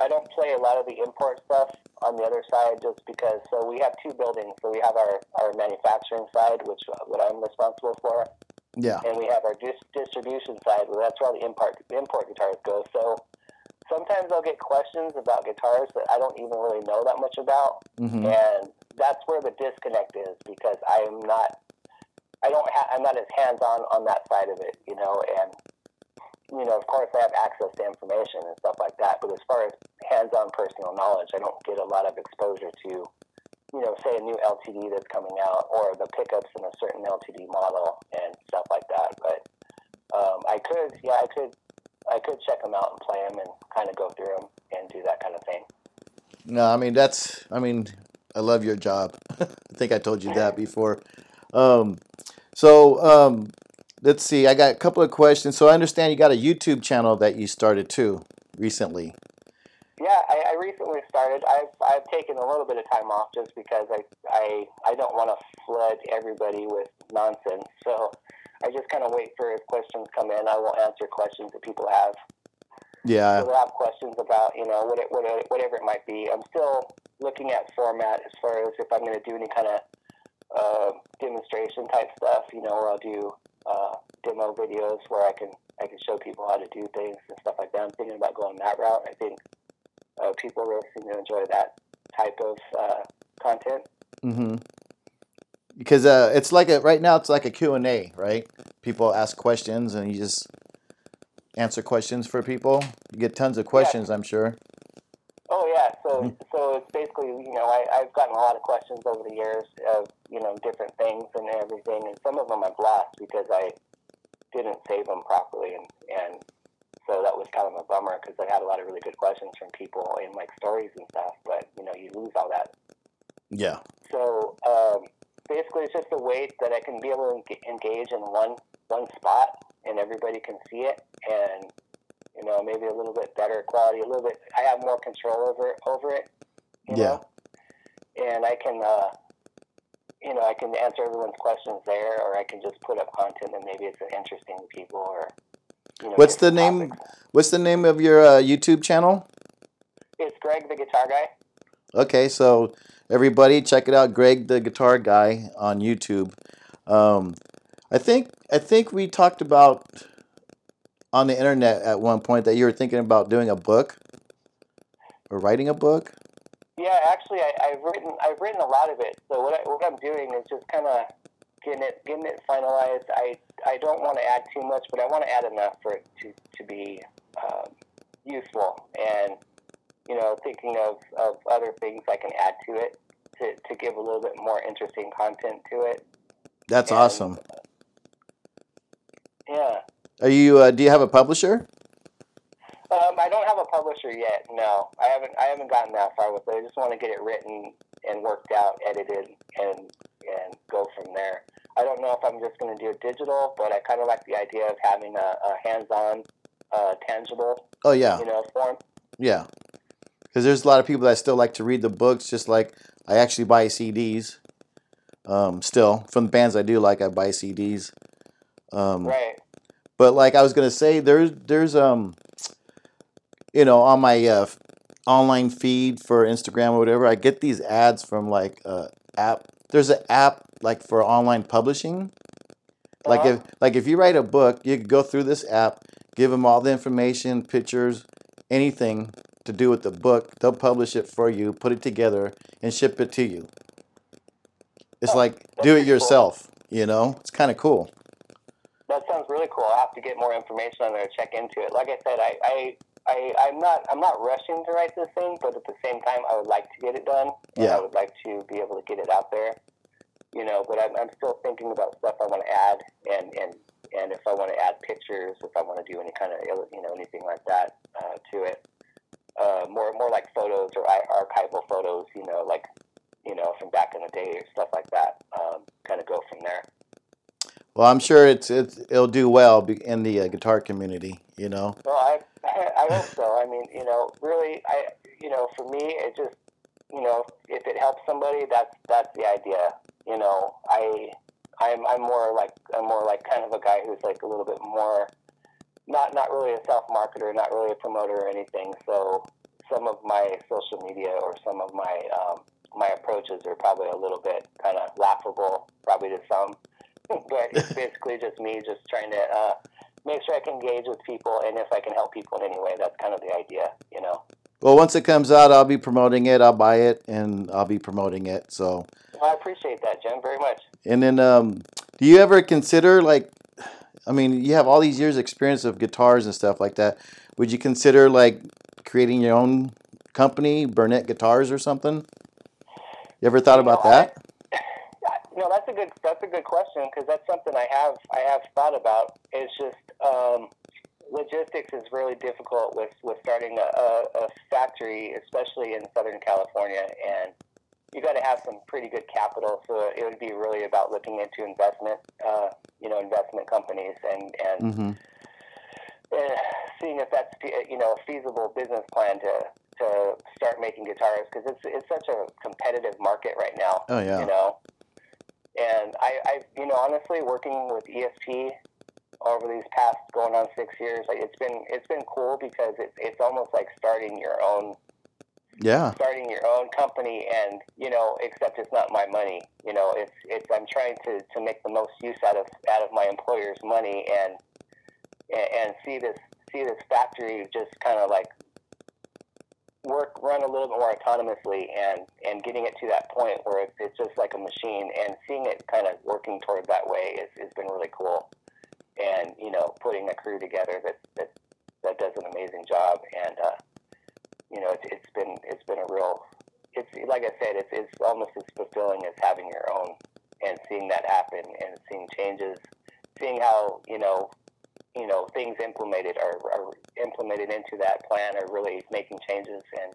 Speaker 2: I don't play a lot of the import stuff on the other side, just because. So we have two buildings. So we have our, our manufacturing side, which uh, what I'm responsible for,
Speaker 1: Yeah.
Speaker 2: and we have our dis- distribution side. Well, that's where all the import import guitars go. So sometimes I'll get questions about guitars that I don't even really know that much about
Speaker 1: hmm
Speaker 2: and that's where the disconnect is because I am not, I don't, ha- I'm not as hands on on that side of it, you know, and you know, of course, I have access to information and stuff like that, but as far as hands on personal knowledge, I don't get a lot of exposure to, you know, say a new LTD that's coming out or the pickups in a certain LTD model and stuff like that. But um, I could, yeah, I could, I could check them out and play them and kind of go through them and do that kind of thing.
Speaker 1: No, I mean that's. I mean, I love your job. I think I told you that before. Um, so um, let's see. I got a couple of questions. So I understand you got a YouTube channel that you started too recently.
Speaker 2: Yeah, I, I recently started. I've I've taken a little bit of time off just because I I I don't want to flood everybody with nonsense. So I just kind of wait for if questions come in. I will answer questions that people have.
Speaker 1: Yeah.
Speaker 2: So they'll have questions about you know what it, what it, whatever it might be. I'm still looking at format as far as if I'm going to do any kind of uh, demonstration type stuff. You know, where I'll do uh, demo videos where I can I can show people how to do things and stuff like that. I'm thinking about going that route. I think uh, people really seem to enjoy that type of uh, content.
Speaker 1: Mm-hmm. Because uh, it's like a right now it's like a Q and A, right? People ask questions and you just answer questions for people. You get tons of questions, yeah. I'm sure.
Speaker 2: So so it's basically you know I, I've gotten a lot of questions over the years of you know different things and everything, and some of them I've lost because I didn't save them properly, and and so that was kind of a bummer because I had a lot of really good questions from people in like stories and stuff, but you know you lose all that.
Speaker 1: Yeah.
Speaker 2: So um, basically, it's just a way that I can be able to engage in one one spot and everybody can see it, and you know maybe a little bit better quality, a little bit. I have more control over over it. You yeah. Know? And I can. Uh, you know, I can answer everyone's questions there, or I can just put up content and maybe it's interesting to people, or
Speaker 1: you know, what's the name? Topics. What's the name of your uh, YouTube channel?
Speaker 2: It's Greg the Guitar Guy.
Speaker 1: Okay, so everybody check it out, Greg the Guitar Guy on YouTube. Um, I think I think we talked about on the internet at one point that you were thinking about doing a book or writing a book.
Speaker 2: Yeah, actually, I, have written I've written a lot of it. So what, I, what I'm doing is just kind of getting it getting it finalized. I I don't want to add too much, but I want to add enough for it to to be um, useful. And you know, thinking of, of other things I can add to it to, to give a little bit more interesting content to it.
Speaker 1: That's and, awesome. Are you? Uh, do you have a publisher?
Speaker 2: Um, I don't have a publisher yet. No, I haven't. I haven't gotten that far with it. I just want to get it written and worked out, edited, and and go from there. I don't know if I'm just going to do it digital, but I kind of like the idea of having a, a hands-on, uh, tangible.
Speaker 1: Oh yeah.
Speaker 2: You know, form.
Speaker 1: Yeah, because there's a lot of people that still like to read the books, just like I actually buy CDs. Um, still from the bands I do like, I buy CDs. Um,
Speaker 2: right.
Speaker 1: But like I was gonna say, there's there's um, you know, on my uh, online feed for Instagram or whatever, I get these ads from like uh, app. There's an app like for online publishing. Like uh-huh. if like if you write a book, you can go through this app, give them all the information, pictures, anything to do with the book. They'll publish it for you, put it together, and ship it to you. It's oh, like do it yourself. Cool. You know, it's kind of cool.
Speaker 2: That sounds really cool. I'll have to get more information on there, check into it. Like I said, I, I I, I'm not I'm not rushing to write this thing, but at the same time, I would like to get it done.
Speaker 1: Yeah.
Speaker 2: I would like to be able to get it out there you know, but I'm, I'm still thinking about stuff I want to add, and and and if I want to add pictures, if I want to do any kind of you know anything like that uh, to it, uh, more more like photos or archival photos, you know, like you know from back in the day or stuff like that. Um, kind of go from there.
Speaker 1: Well, I'm sure it's, it's it'll do well in the uh, guitar community. You know.
Speaker 2: Well, I I hope so. I mean, you know, really, I you know, for me, it just you know, if it helps somebody, that's that's the idea you know, I I'm I'm more like I'm more like kind of a guy who's like a little bit more not not really a self marketer, not really a promoter or anything. So some of my social media or some of my um, my approaches are probably a little bit kind of laughable, probably to some. but it's basically just me just trying to uh, make sure I can engage with people, and if I can help people in any way, that's kind of the idea, you know.
Speaker 1: Well, once it comes out, I'll be promoting it. I'll buy it, and I'll be promoting it. So
Speaker 2: I appreciate that, Jim, very much.
Speaker 1: And then, um, do you ever consider like, I mean, you have all these years' experience of guitars and stuff like that. Would you consider like creating your own company, Burnett Guitars or something? You ever thought you about know, that?
Speaker 2: No, that's a good that's a good question because that's something I have I have thought about. It's just um, logistics is really difficult with, with starting a, a, a factory, especially in Southern California, and you got to have some pretty good capital. So it would be really about looking into investment, uh, you know, investment companies and and
Speaker 1: Mm-hmm.
Speaker 2: uh, seeing if that's you know a feasible business plan to to start making guitars because it's it's such a competitive market right now.
Speaker 1: Oh yeah.
Speaker 2: You know, and I, I you know honestly working with ESP over these past going on six years, like it's been it's been cool because it's it's almost like starting your own
Speaker 1: Yeah.
Speaker 2: starting your own company and you know except it's not my money you know it's it's i'm trying to to make the most use out of out of my employer's money and and, and see this see this factory just kind of like work run a little bit more autonomously and and getting it to that point where it's, it's just like a machine and seeing it kind of working toward that way is has been really cool and you know putting a crew together that that that does an amazing job and uh you know, it's, it's been it's been a real. It's like I said, it's it's almost as fulfilling as having your own, and seeing that happen, and seeing changes, seeing how you know, you know, things implemented are, implemented into that plan, are really making changes, and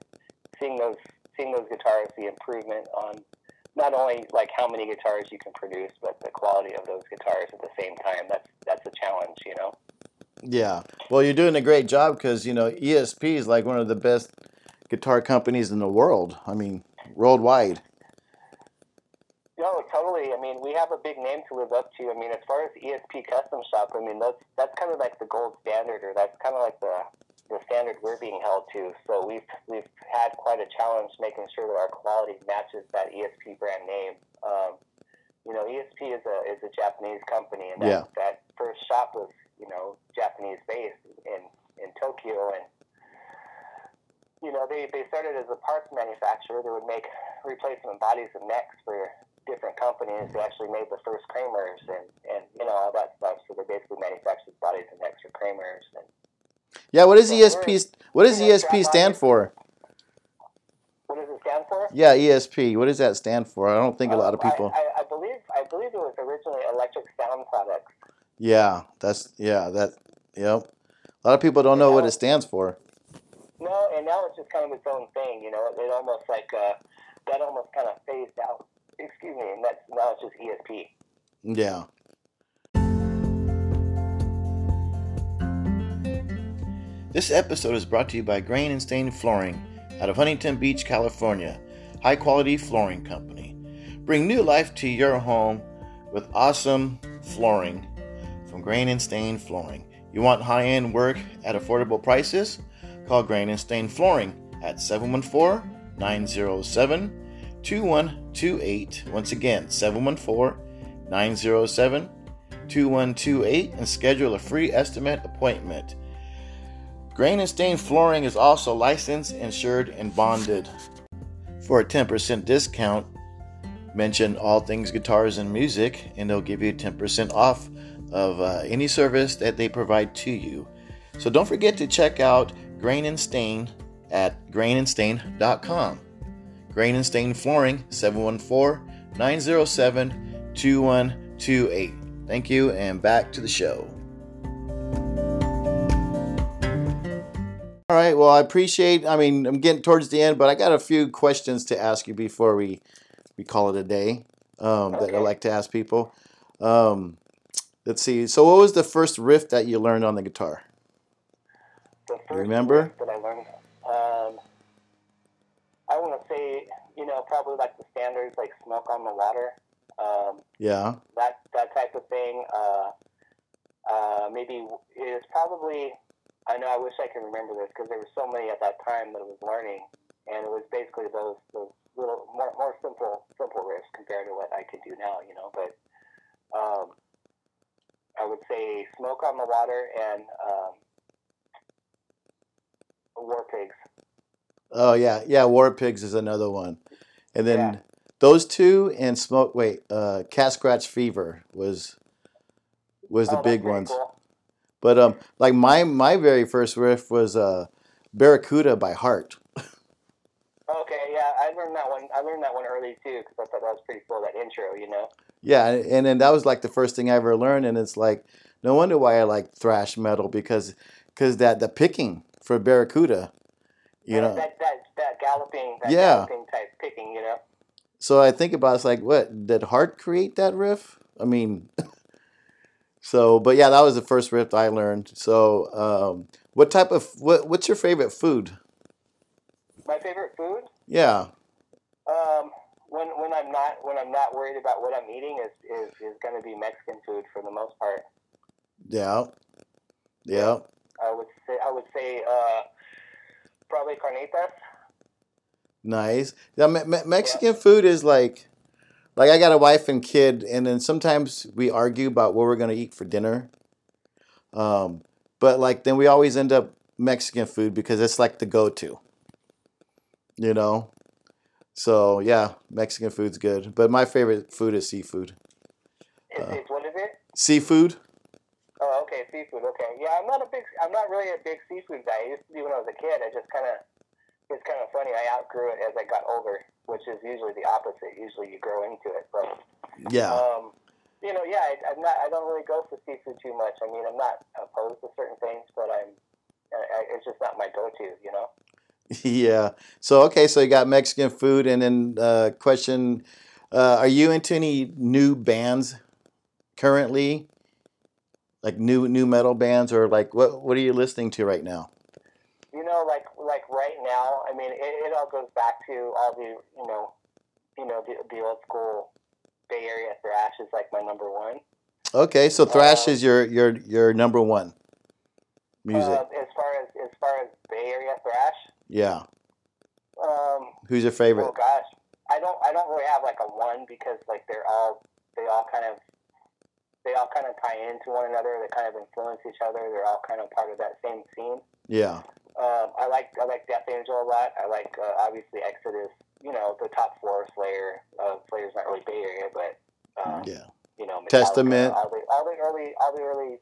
Speaker 2: seeing those seeing those guitars, the improvement on not only like how many guitars you can produce, but the quality of those guitars at the same time. That's that's a challenge, you know.
Speaker 1: Yeah. Well, you're doing a great job because you know ESP is like one of the best guitar companies in the world. I mean, worldwide.
Speaker 2: No, totally. I mean, we have a big name to live up to. I mean, as far as ESP Custom Shop, I mean, that's that's kind of like the gold standard, or that's kind of like the the standard we're being held to. So we've we've had quite a challenge making sure that our quality matches that ESP brand name. Um, you know, ESP is a is a Japanese company, and that,
Speaker 1: Yeah.
Speaker 2: that first shop was you know Japanese based in in Tokyo, and you know they they started as a parts manufacturer. They would make replacement bodies and necks for different companies. They actually made the first Kramers and and you know all that stuff. So they basically manufactured bodies and extra for Kramers. And
Speaker 1: Yeah. What does ESP? What does ESP stand for?
Speaker 2: what does it stand for?
Speaker 1: Yeah, ESP. What does that stand for? I don't think a lot of
Speaker 2: Um, I-
Speaker 1: people.
Speaker 2: I, I believe I believe it was originally Electric Sound Products.
Speaker 1: Yeah, that's yeah that. Yep. A lot of people don't know what it stands for.
Speaker 2: No, and now it's just kind of its own thing. You know, it almost like uh, that almost kind of phased out. Excuse me, and that's now it's just ESP.
Speaker 1: Yeah. This episode is brought to you by Grain and Stain Flooring out of Huntington Beach, California. High quality flooring company. Bring new life to your home with awesome flooring from Grain and Stain Flooring. You want high end work at affordable prices? Call Grain and Stain Flooring at 714 907 2128. Once again, 714 907 2128 and schedule a free estimate appointment. Grain and Stain Flooring is also licensed, insured, and bonded. For a 10% discount, mention All Things Guitars and Music, and they'll give you 10% off of uh, any service that they provide to you. So don't forget to check out Grain and Stain at grainandstain.com. Grain and Stain Flooring, 714 907 2128. Thank you, and back to the show. All right. Well, I appreciate. I mean, I'm getting towards the end, but I got a few questions to ask you before we we call it a day. Um, That I like to ask people. Um, let's see. So, what was the first riff that you learned on the guitar?
Speaker 2: The
Speaker 1: remember?
Speaker 2: that I learned, um, I want to say, you know, probably like the standards, like "Smoke on the Water," um,
Speaker 1: Yeah.
Speaker 2: that that type of thing. Uh, uh, maybe it is probably. I know. I wish I could remember this because there were so many at that time that I was learning, and it was basically those those little more more simple simple riffs compared to what I could do now. You know, but um, I would say "Smoke on the Water" and um, "War Pigs."
Speaker 1: Oh yeah, yeah. War Pigs is another one, and then
Speaker 2: Yeah.
Speaker 1: those two and smoke. Wait, uh, Cat Scratch Fever was was the
Speaker 2: Oh,
Speaker 1: big ones.
Speaker 2: cool.
Speaker 1: But um, like my my very first riff was uh, Barracuda by Heart.
Speaker 2: Okay, yeah, I learned that one. I learned that one early too because I thought that was pretty cool. That intro, you know.
Speaker 1: Yeah, and and then that was like the first thing I ever learned, and it's like no wonder why I like thrash metal because because that the picking for Barracuda, you know.
Speaker 2: that that that galloping, that
Speaker 1: Yeah.
Speaker 2: galloping type picking, you know.
Speaker 1: So I think about it's like, what did Heart create that riff? I mean, so but yeah, that was the first riff I learned. So um, what type of what what's your favorite food?
Speaker 2: My favorite food,
Speaker 1: Yeah,
Speaker 2: um, when when I'm not when I'm not worried about what I'm eating, is is, is going to be Mexican food for the most part.
Speaker 1: yeah, yeah.
Speaker 2: I would say I would say uh, probably carnitas.
Speaker 1: Nice. Yeah, me- me- Mexican food is like, like I got a wife and kid, and then sometimes we argue about what we're gonna eat for dinner. Um, but like then we always end up Mexican food because it's like the go-to. You know. So yeah, Mexican food's good, but my favorite food is seafood.
Speaker 2: Is,
Speaker 1: Uh.
Speaker 2: is what is it?
Speaker 1: Seafood.
Speaker 2: Okay, seafood. Okay, yeah, I'm not a big, I'm not really a big seafood guy. I used to be when I was a kid. I just kind of, it's kind of funny. I outgrew it as I got older, which is usually the opposite. Usually you grow into it. But,
Speaker 1: Yeah.
Speaker 2: um, you know, yeah, I, I'm not, I don't really go for seafood too much. I mean, I'm not opposed to certain things, but I'm, I, it's just not my go-to. You know.
Speaker 1: Yeah. So okay, so you got Mexican food, and then uh, question: uh, Are you into any new bands currently? Like new new metal bands, or like what what are you listening to right now?
Speaker 2: You know, like like right now, I mean, it, it all goes back to all the you know, you know the, the old school Bay Area thrash is like my number one.
Speaker 1: Okay, so thrash
Speaker 2: Uh,
Speaker 1: is your your your number one music.
Speaker 2: Uh, as far as as far as Bay Area thrash,
Speaker 1: yeah.
Speaker 2: um,
Speaker 1: Who's your favorite?
Speaker 2: oh gosh, I don't I don't really have like a one because like they're all they all kind of they all kind of tie into one another. They kind of influence each other. They're all kind of part of that same scene.
Speaker 1: Yeah.
Speaker 2: Um, I like I like Death Angel a lot. I like uh, obviously Exodus. You know the top four Slayer. Uh, Slayer's not really Bay Area, but uh,
Speaker 1: Yeah.
Speaker 2: you know Metallica,
Speaker 1: Testament.
Speaker 2: All the all the early all the early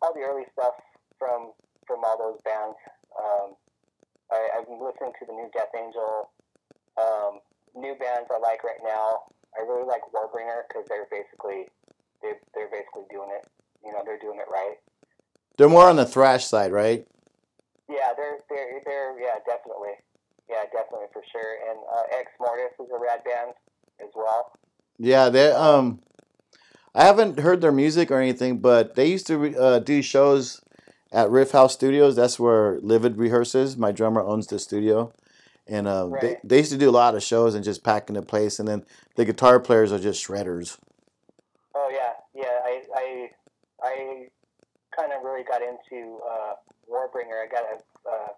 Speaker 2: all the early stuff from from all those bands. Um, I, I've been listening to the new Death Angel. Um, new bands I like right now. I really like Warbringer because they're basically they they're basically doing it. You know they're doing it right.
Speaker 1: They're more on the thrash side, right?
Speaker 2: Yeah, they're they're they're yeah definitely, yeah definitely for sure. And uh, Ex Mortis is a rad band as well.
Speaker 1: Yeah, they um I haven't heard their music or anything, but they used to re- uh, do shows at Riff House Studios. That's where Livid rehearses. My drummer owns the studio, and uh, they
Speaker 2: Right.
Speaker 1: they used to do a lot of shows and just pack into place. And then the guitar players are just shredders.
Speaker 2: I kind of really got into uh, Warbringer. I got a uh,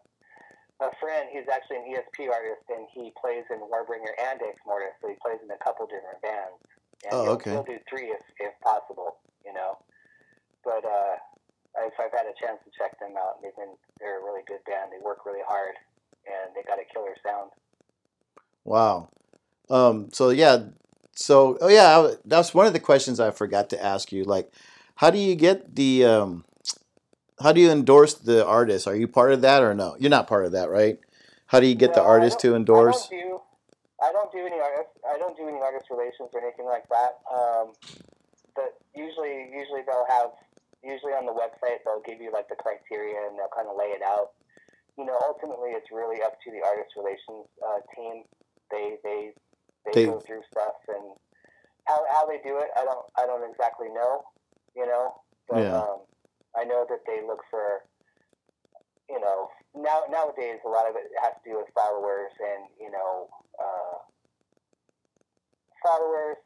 Speaker 2: a friend. He's actually an ESP artist, and he plays in Warbringer and Exmortus. So he plays in a couple different bands. And
Speaker 1: Oh,
Speaker 2: he'll,
Speaker 1: okay.
Speaker 2: He'll do three if if possible, you know. But uh, I've, I've had a chance to check them out. They've been they're a really good band. They work really hard, and they got a killer sound.
Speaker 1: Wow. Um. So yeah. So oh yeah, that's one of the questions I forgot to ask you. Like, how do you get the um, how do you endorse the artist? Are you part of that or no? You're not part of that, right? How do you get the
Speaker 2: No, I
Speaker 1: artist to endorse?
Speaker 2: I don't do, I don't do any artist. I don't do any artist relations or anything like that. Um, but usually, usually they'll have, usually on the website they'll give you like the criteria and they'll kind of lay it out. You know, ultimately it's really up to the artist relations uh, team. They they they,
Speaker 1: They-
Speaker 2: go through stuff and how how they do it. I don't I don't exactly know. You know, but
Speaker 1: Yeah.
Speaker 2: um, I know that they look for you know, now nowadays a lot of it has to do with followers and you know, uh, followers,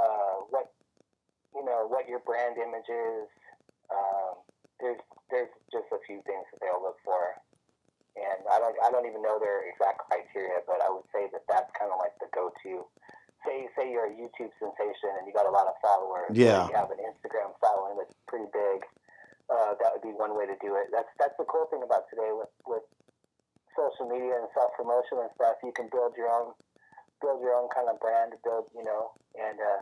Speaker 2: uh, what you know, what your brand image is. Um, there's there's just a few things that they'll look for, and I don't I don't even know their exact criteria, but I would say that that's kind of like the go-to. Say say you're a YouTube sensation and you got a lot of followers.
Speaker 1: Yeah.
Speaker 2: You have an Instagram following that's pretty big uh, that would be one way to do it. That's that's the cool thing about today with with social media and self promotion and stuff. You can build your own build your own kind of brand, build you know, and uh,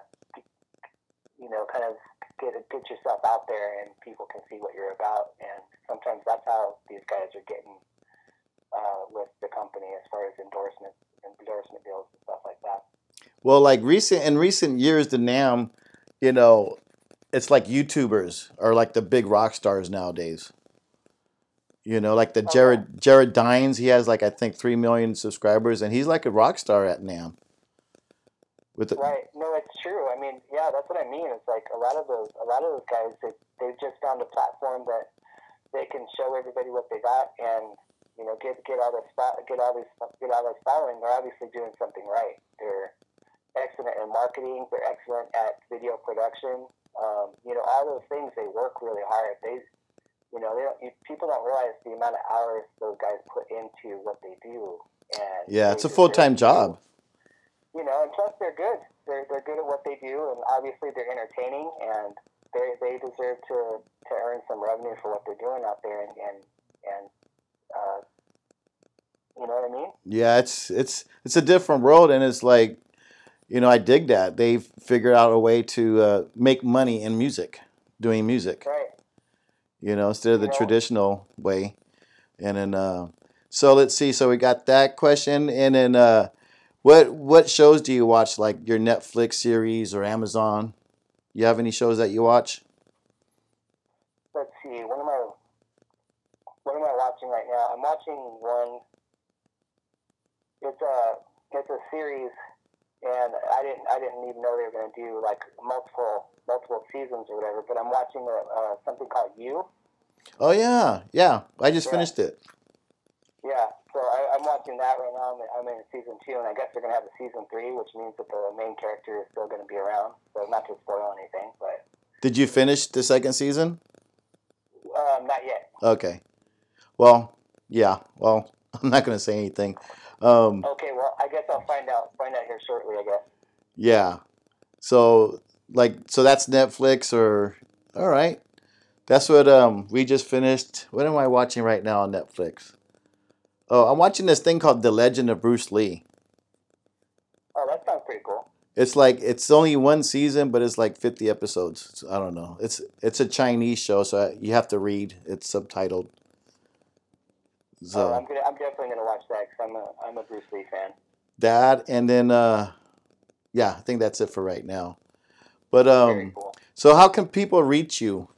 Speaker 2: you know, kind of get get yourself out there, and people can see what you're about. And sometimes that's how these guys are getting uh, with the company as far as endorsement endorsement deals and stuff like that.
Speaker 1: Well, like recent in recent years, the NAMM, you know, it's like YouTubers are like the big rock stars nowadays. You know, like the
Speaker 2: Okay.
Speaker 1: Jared Jared Dines, he has like I think three million subscribers, and he's like a rock star at NAMM. With the,
Speaker 2: Right. No, it's true. I mean, yeah, that's what I mean. It's like a lot of those, a lot of those guys, they they've just found a platform that they can show everybody what they got, and you know, get get all this fo- get all this get all this following. They're obviously doing something right. They're excellent in marketing. They're excellent at video production. Um, you know, all those things. They work really hard. They, you know, they don't, you, people don't realize the amount of hours those guys put into what they do. And
Speaker 1: yeah, it's a full time job.
Speaker 2: you know, and plus they're good. They're they're good at what they do, and obviously they're entertaining, and they they deserve to to earn some revenue for what they're doing out there, and and and uh, you know what I mean?
Speaker 1: Yeah, it's it's it's a different world, and it's like, you know, I dig that they've figured out a way to uh, make money in music, doing music.
Speaker 2: Right.
Speaker 1: You know, instead of the
Speaker 2: You know?
Speaker 1: traditional way. And then, uh, so let's see. So we got that question, and then, uh, what what shows do you watch? Like your Netflix series or Amazon? You have any shows that you watch?
Speaker 2: Let's see. What am I? What am I watching right now? I'm watching one. It's a it's a series, and I didn't I didn't even know they were going to do like multiple multiple seasons or whatever. But I'm watching a, uh, something called You.
Speaker 1: Oh yeah, yeah. I just
Speaker 2: Yeah.
Speaker 1: finished it.
Speaker 2: Yeah, so I, I'm watching that right now. I'm, I'm in season two, and I guess they're going to have a season three, which means that the main character is still going to be around. So not to spoil anything, but
Speaker 1: Did you finish the second season?
Speaker 2: um, not yet.
Speaker 1: Okay. Well, yeah. Well, I'm not gonna say anything. Um,
Speaker 2: Okay, well, I guess I'll find out find out here shortly. I guess.
Speaker 1: yeah. So like, so that's Netflix or all right. That's what um we just finished. What am I watching right now on Netflix? Oh, I'm watching this thing called The Legend of Bruce Lee.
Speaker 2: Oh, that sounds pretty cool.
Speaker 1: It's like it's only one season, but it's like 50 episodes. So I don't know. It's it's a Chinese show, so you have to read. It's subtitled. So
Speaker 2: oh, I'm gonna, I'm definitely gonna watch that because I'm a I'm a Bruce Lee fan.
Speaker 1: that and then uh yeah, I think that's it for right now. But um
Speaker 2: cool.
Speaker 1: so how can people reach you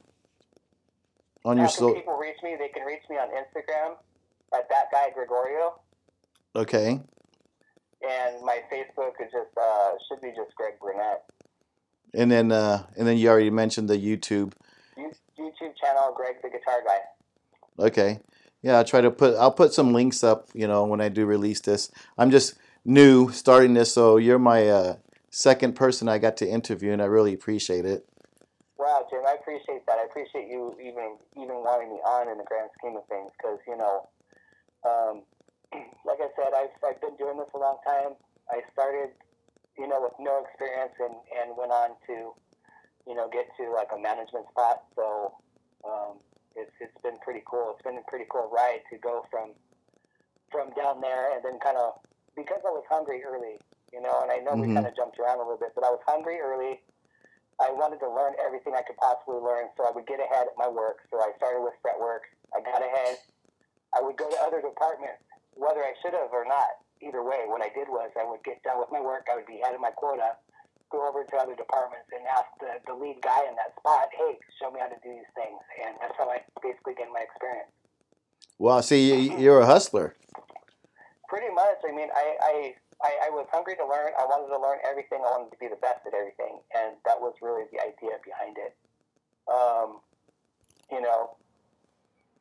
Speaker 1: on
Speaker 2: How
Speaker 1: your
Speaker 2: can
Speaker 1: so
Speaker 2: people reach me? They can reach me on Instagram at that guy Gregorio,
Speaker 1: okay.
Speaker 2: and my Facebook is just uh, should be just Greg Burnett.
Speaker 1: And then uh and then you already mentioned the YouTube.
Speaker 2: YouTube channel Greg the Guitar Guy.
Speaker 1: Okay. Yeah, I'll try to put I'll put some links up, you know, when I do release this. I'm just new starting this, so you're my uh second person I got to interview and I really appreciate it.
Speaker 2: Wow, Jim, I appreciate that. I appreciate you even even wanting me on in the grand scheme of things because you know, um, like I said, I've I've been doing this a long time. I started, you know, with no experience and and went on to, you know, get to like a management spot. So, um, it's it's been pretty cool. It's been a pretty cool ride to go from from down there and then kind of because I was hungry early, you know, and I know
Speaker 1: Mhm.
Speaker 2: we kind of jumped around a little bit, but I was hungry early. I wanted to learn everything I could possibly learn so I would get ahead at my work. So I started with fretwork. I got ahead. I would go to other departments, whether I should have or not. Either way, what I did was I would get done with my work. I would be ahead of my quota, go over to other departments and ask the, the lead guy in that spot, hey, show me how to do these things. And that's how I basically gained my experience.
Speaker 1: Wow, see you- you're a hustler.
Speaker 2: Pretty much. I mean, I, I, I, I was hungry to learn. I wanted to learn everything. I wanted to be the best at everything, and that was really the idea behind it. Um, you know,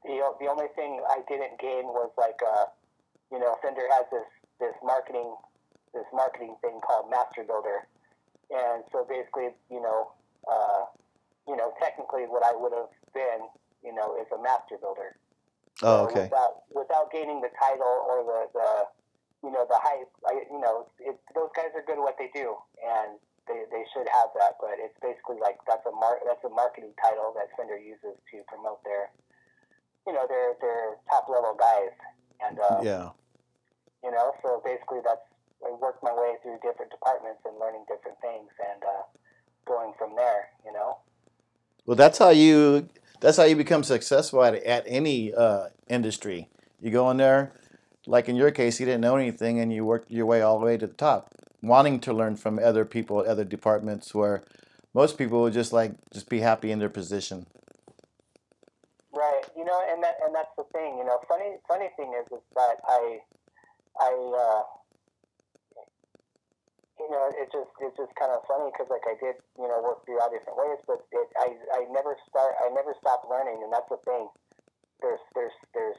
Speaker 2: the the only thing I didn't gain was like, uh, you know, Fender has this this marketing this marketing thing called Master Builder, and so basically, you know, uh, you know, technically, what I would have been, you know, is a Master Builder.
Speaker 1: Oh, okay.
Speaker 2: Without, without gaining the title or the, the you know, the hype, I, you know, it, those guys are good at what they do, and they, they should have that. But it's basically like that's a mar- that's a marketing title that Fender uses to promote their, you know, their their top level guys, and uh,
Speaker 1: Yeah.
Speaker 2: you know, so basically that's I worked my way through different departments and learning different things, and uh, going from there, you know.
Speaker 1: Well, that's how you that's how you become successful at at any uh, industry. You go in there, like in your case, you didn't know anything, and you worked your way all the way to the top, wanting to learn from other people, other departments, where most people would just like just be happy in their position.
Speaker 2: Right. You know, know, and that and that's the thing. You know, funny funny thing is is that I I uh, you know it just it's just kind of funny because like I did you know work through all different ways, but it, I I never start I never stop learning, and that's the thing. There's there's there's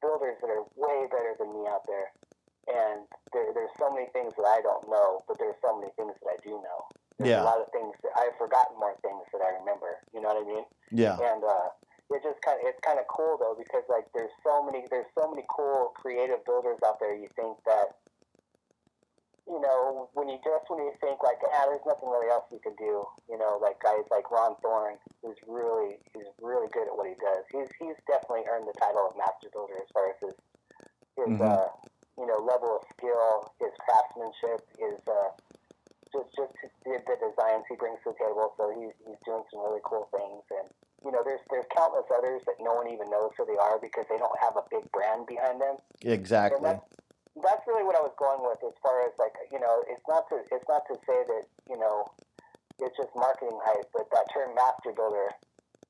Speaker 2: builders that are way better than me out there, and there, there's so many things that I don't know, but there's so many things that I do know. There's
Speaker 1: Yeah.
Speaker 2: a lot of things that I've forgotten more things that I remember. You know what I mean?
Speaker 1: Yeah.
Speaker 2: and uh, it just kind of it's kind of cool though because like there's so many there's so many cool creative builders out there. You think that you know when you just when you think like ah there's nothing really else you can do. You know like guys like Ron Thorn who's really he's really good at what he does. He's he's definitely earned the title of master builder as far as his his
Speaker 1: Mhm.
Speaker 2: uh, you know level of skill, his craftsmanship, his uh, just just the, the designs he brings to the table. So he's he's doing some really cool things, and you know there's there's countless others that no one even knows who they are because they don't have a big brand behind them.
Speaker 1: Exactly.
Speaker 2: And that's that's really what I was going with as far as like you know it's not to it's not to say that you know it's just marketing hype, but that term master builder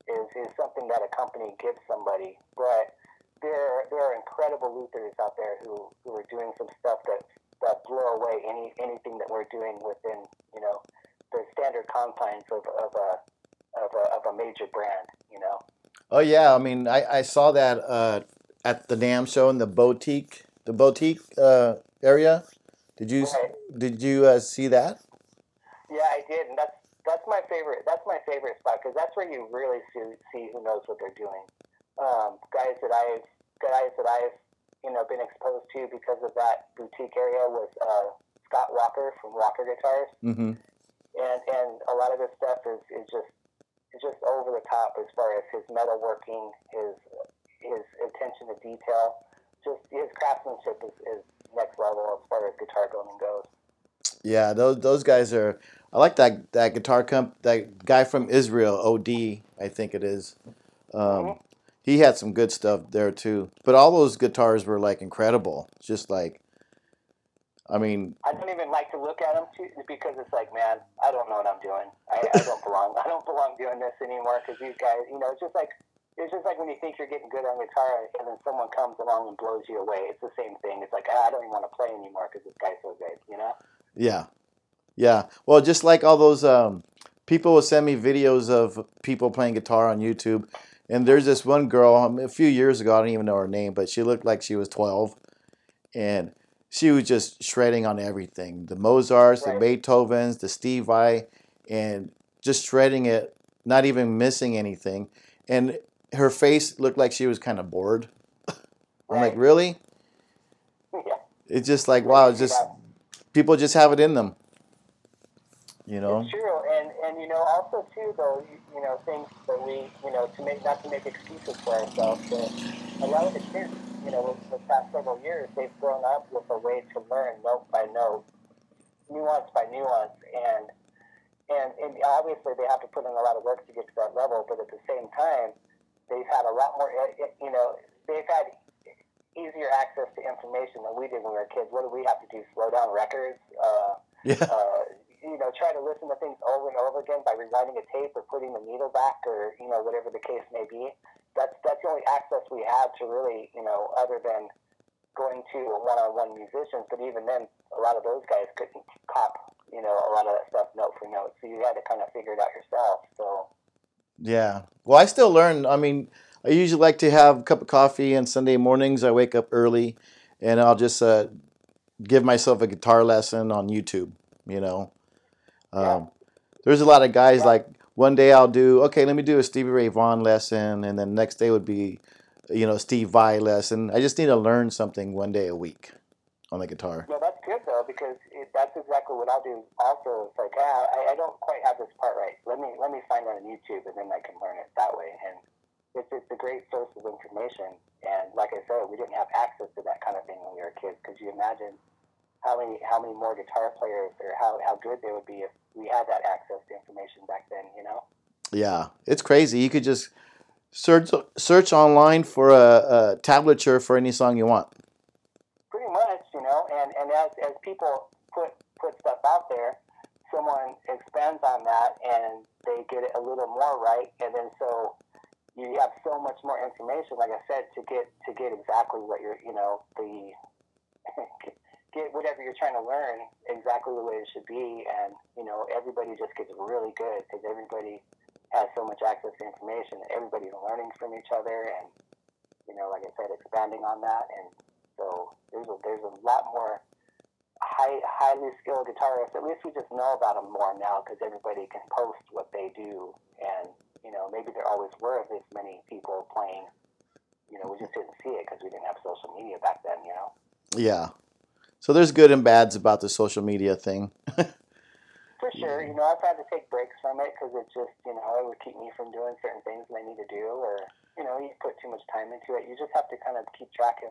Speaker 2: is is something that a company gives somebody, but. There, there are incredible luthiers out there who, who are doing some stuff that that blow away any anything that we're doing within you know the standard confines of, of a of a of a major brand. You know.
Speaker 1: Oh yeah, I mean, I, I saw that uh, at the NAMM show in the boutique, the boutique uh, area. Did you
Speaker 2: Right.
Speaker 1: did you uh, see that?
Speaker 2: Yeah, I did, and that's that's my favorite. That's my favorite spot because that's where you really see see who knows what they're doing. Um, guys that I've guys that I've you know been exposed to because of that boutique area was uh, Scott Walker from Walker Guitars,
Speaker 1: Mm-hmm.
Speaker 2: and and a lot of his stuff is is just is just over the top as far as his metalworking, his his attention to detail, just his craftsmanship is, is next level as far as guitar building goes.
Speaker 1: Yeah, those those guys are. I like that that guitar comp that guy from Israel, Od, I think it is. Um,
Speaker 2: Mhm.
Speaker 1: He had some good stuff there too. But all those guitars were like incredible. Just like, I mean,
Speaker 2: I don't even like to look at them too, because it's like, man, I don't know what I'm doing. I, I don't belong. I don't belong doing this anymore because these guys, you know, it's just like it's just like when you think you're getting good on guitar and then someone comes along and blows you away. It's the same thing. It's like ah, I don't even want to play anymore because this guy's so good. You know?
Speaker 1: yeah, yeah. Well, just like all those um, people will send me videos of people playing guitar on YouTube, and there's this one girl um, a few years ago. I don't even know her name, but she looked like she was 12, and she was just shredding on everything the Mozarts, the Beethovens, the Steve Vai, and just shredding it, not even missing anything. And her face looked like she was kind of bored. I'm like, really?
Speaker 2: yeah.
Speaker 1: It's just like, wow, it's just people just have it in them. You know?
Speaker 2: It's true, and and you know also too though you, you know things that we you know to make not to make excuses for ourselves, but a lot of the kids you know with the past several years they've grown up with a way to learn note by note, nuance by nuance, and and and obviously they have to put in a lot of work to get to that level, but at the same time they've had a lot more eh, eh, you know they've had easier access to information than we did when we were kids. What do we have to do? Slow down records. Uh,
Speaker 1: Yeah.
Speaker 2: uh, you know, try to listen to things over and over again by rewinding a tape or putting the needle back or, you know, whatever the case may be. That's, that's the only access we had to really, you know, other than going to a one-on-one musicians. But even then, a lot of those guys couldn't cop, you know, a lot of that stuff note for note. So you had to kind of figure it out yourself. So,
Speaker 1: Yeah. Well, I still learn. I mean, I usually like to have a cup of coffee on Sunday mornings. I wake up early and I'll just uh, give myself a guitar lesson on YouTube, you know.
Speaker 2: Yeah.
Speaker 1: Um, there's a lot of guys
Speaker 2: Yeah.
Speaker 1: like one day I'll do, okay, let me do a Stevie Ray Vaughan lesson. And then next day would be, you know, Steve Vai lesson. I just need to learn something one day a week on the guitar.
Speaker 2: no, that's though because it, that's exactly what I'll do. Also, it's like ah, I, I don't quite have this part right. Let me let me find that on YouTube and then I can learn it that way. And it's it's a great source of information. And like I said, we didn't have access to that kind of thing when we were kids. Could you imagine how many how many more guitar players or how how good they would be if we had that access to information back then? You know.
Speaker 1: Yeah, it's crazy. You could just search search online for a, a tablature for any song you want.
Speaker 2: Know, and, and as, as people put put stuff out there, someone expands on that and they get it a little more right, and then so you have so much more information. Like I said, to get to get exactly what you're, you know, the get whatever you're trying to learn exactly the way it should be, and you know, everybody just gets really good because everybody has so much access to information. Everybody's learning from each other, and you know, like I said, expanding on that, and so there's a there's a lot more high, highly skilled guitarists. At least we just know about them more now because everybody can post what they do, and you know, maybe there always were this many people playing. You know, we just didn't see it because we didn't have social media back then. You know.
Speaker 1: Yeah. So there's good and bads about the social media thing.
Speaker 2: For sure, you know, I've had to take breaks from it because it just, you know, it would keep me from doing certain things that I need to do, or you know, you put too much time into it. You just have to kind of keep track of,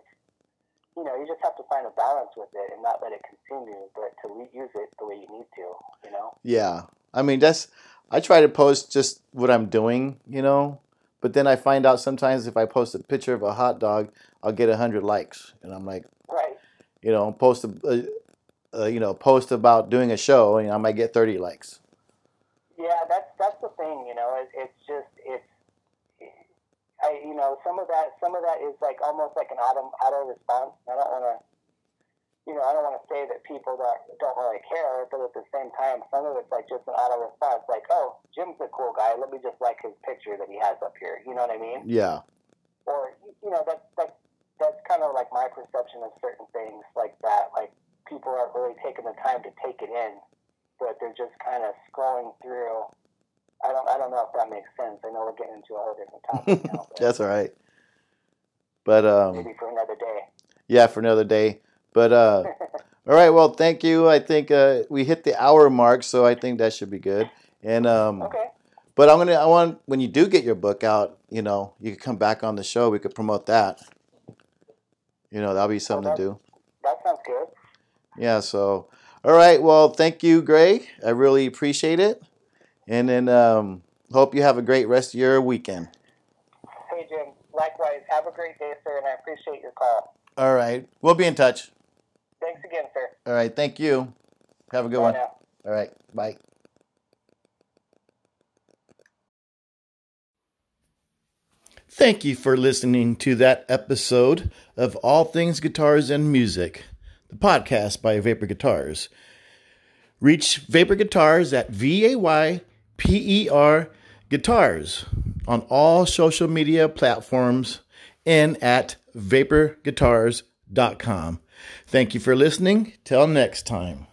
Speaker 2: you know, you just have to find a balance with it and not let it consume you, but to use it the way you need to, you know.
Speaker 1: Yeah, I mean that's I try to post just what I'm doing, you know, but then I find out sometimes if I post a picture of a hot dog, I'll get a hundred likes, and I'm like,
Speaker 2: right,
Speaker 1: you know, post a, you know post about doing a show, and I might get thirty likes.
Speaker 2: Yeah, that's that's the thing, you know. It, it's just. I, you know, some of that, some of that is like almost like an auto auto response. I don't want to you know, I don't want to say that people don't don't really care, but at the same time, some of it's like just an auto response, like, oh, Jim's a cool guy. Let me just like his picture that he has up here. You know what I mean?
Speaker 1: Yeah.
Speaker 2: Or you know, that's that's that's kind of like my perception of certain things like that. Like people aren't really taking the time to take it in, but they're just kind of scrolling through. I don't I don't know if that makes sense. I know we're getting into a whole different topic now.
Speaker 1: that's all right. But um,
Speaker 2: maybe for another day.
Speaker 1: Yeah, for another day. But uh, all right, well, thank you. I think uh, we hit the hour mark, so I think that should be good. And um,
Speaker 2: okay.
Speaker 1: But I'm gonna. I want when you do get your book out, you know, you could come back on the show. We could promote that. You know, that'll be something to do.
Speaker 2: That sounds good.
Speaker 1: Yeah. So, all right. Well, thank you, Greg. I really appreciate it. And then um, hope you have a great rest of your weekend.
Speaker 2: Hey, Jim. Likewise. Have a great day, sir, and I appreciate your call.
Speaker 1: All right. We'll be in touch.
Speaker 2: Thanks again, sir.
Speaker 1: All right. Thank you. Have a good
Speaker 2: Bye
Speaker 1: one.
Speaker 2: now.
Speaker 1: All right. Bye. Thank you for listening to that episode of All Things Guitars and Music, the podcast by Vayper Guitars. Reach Vayper Guitars at V A Y P E R Guitars on all social media platforms and at vayperguitars.com. Thank you for listening. Till next time.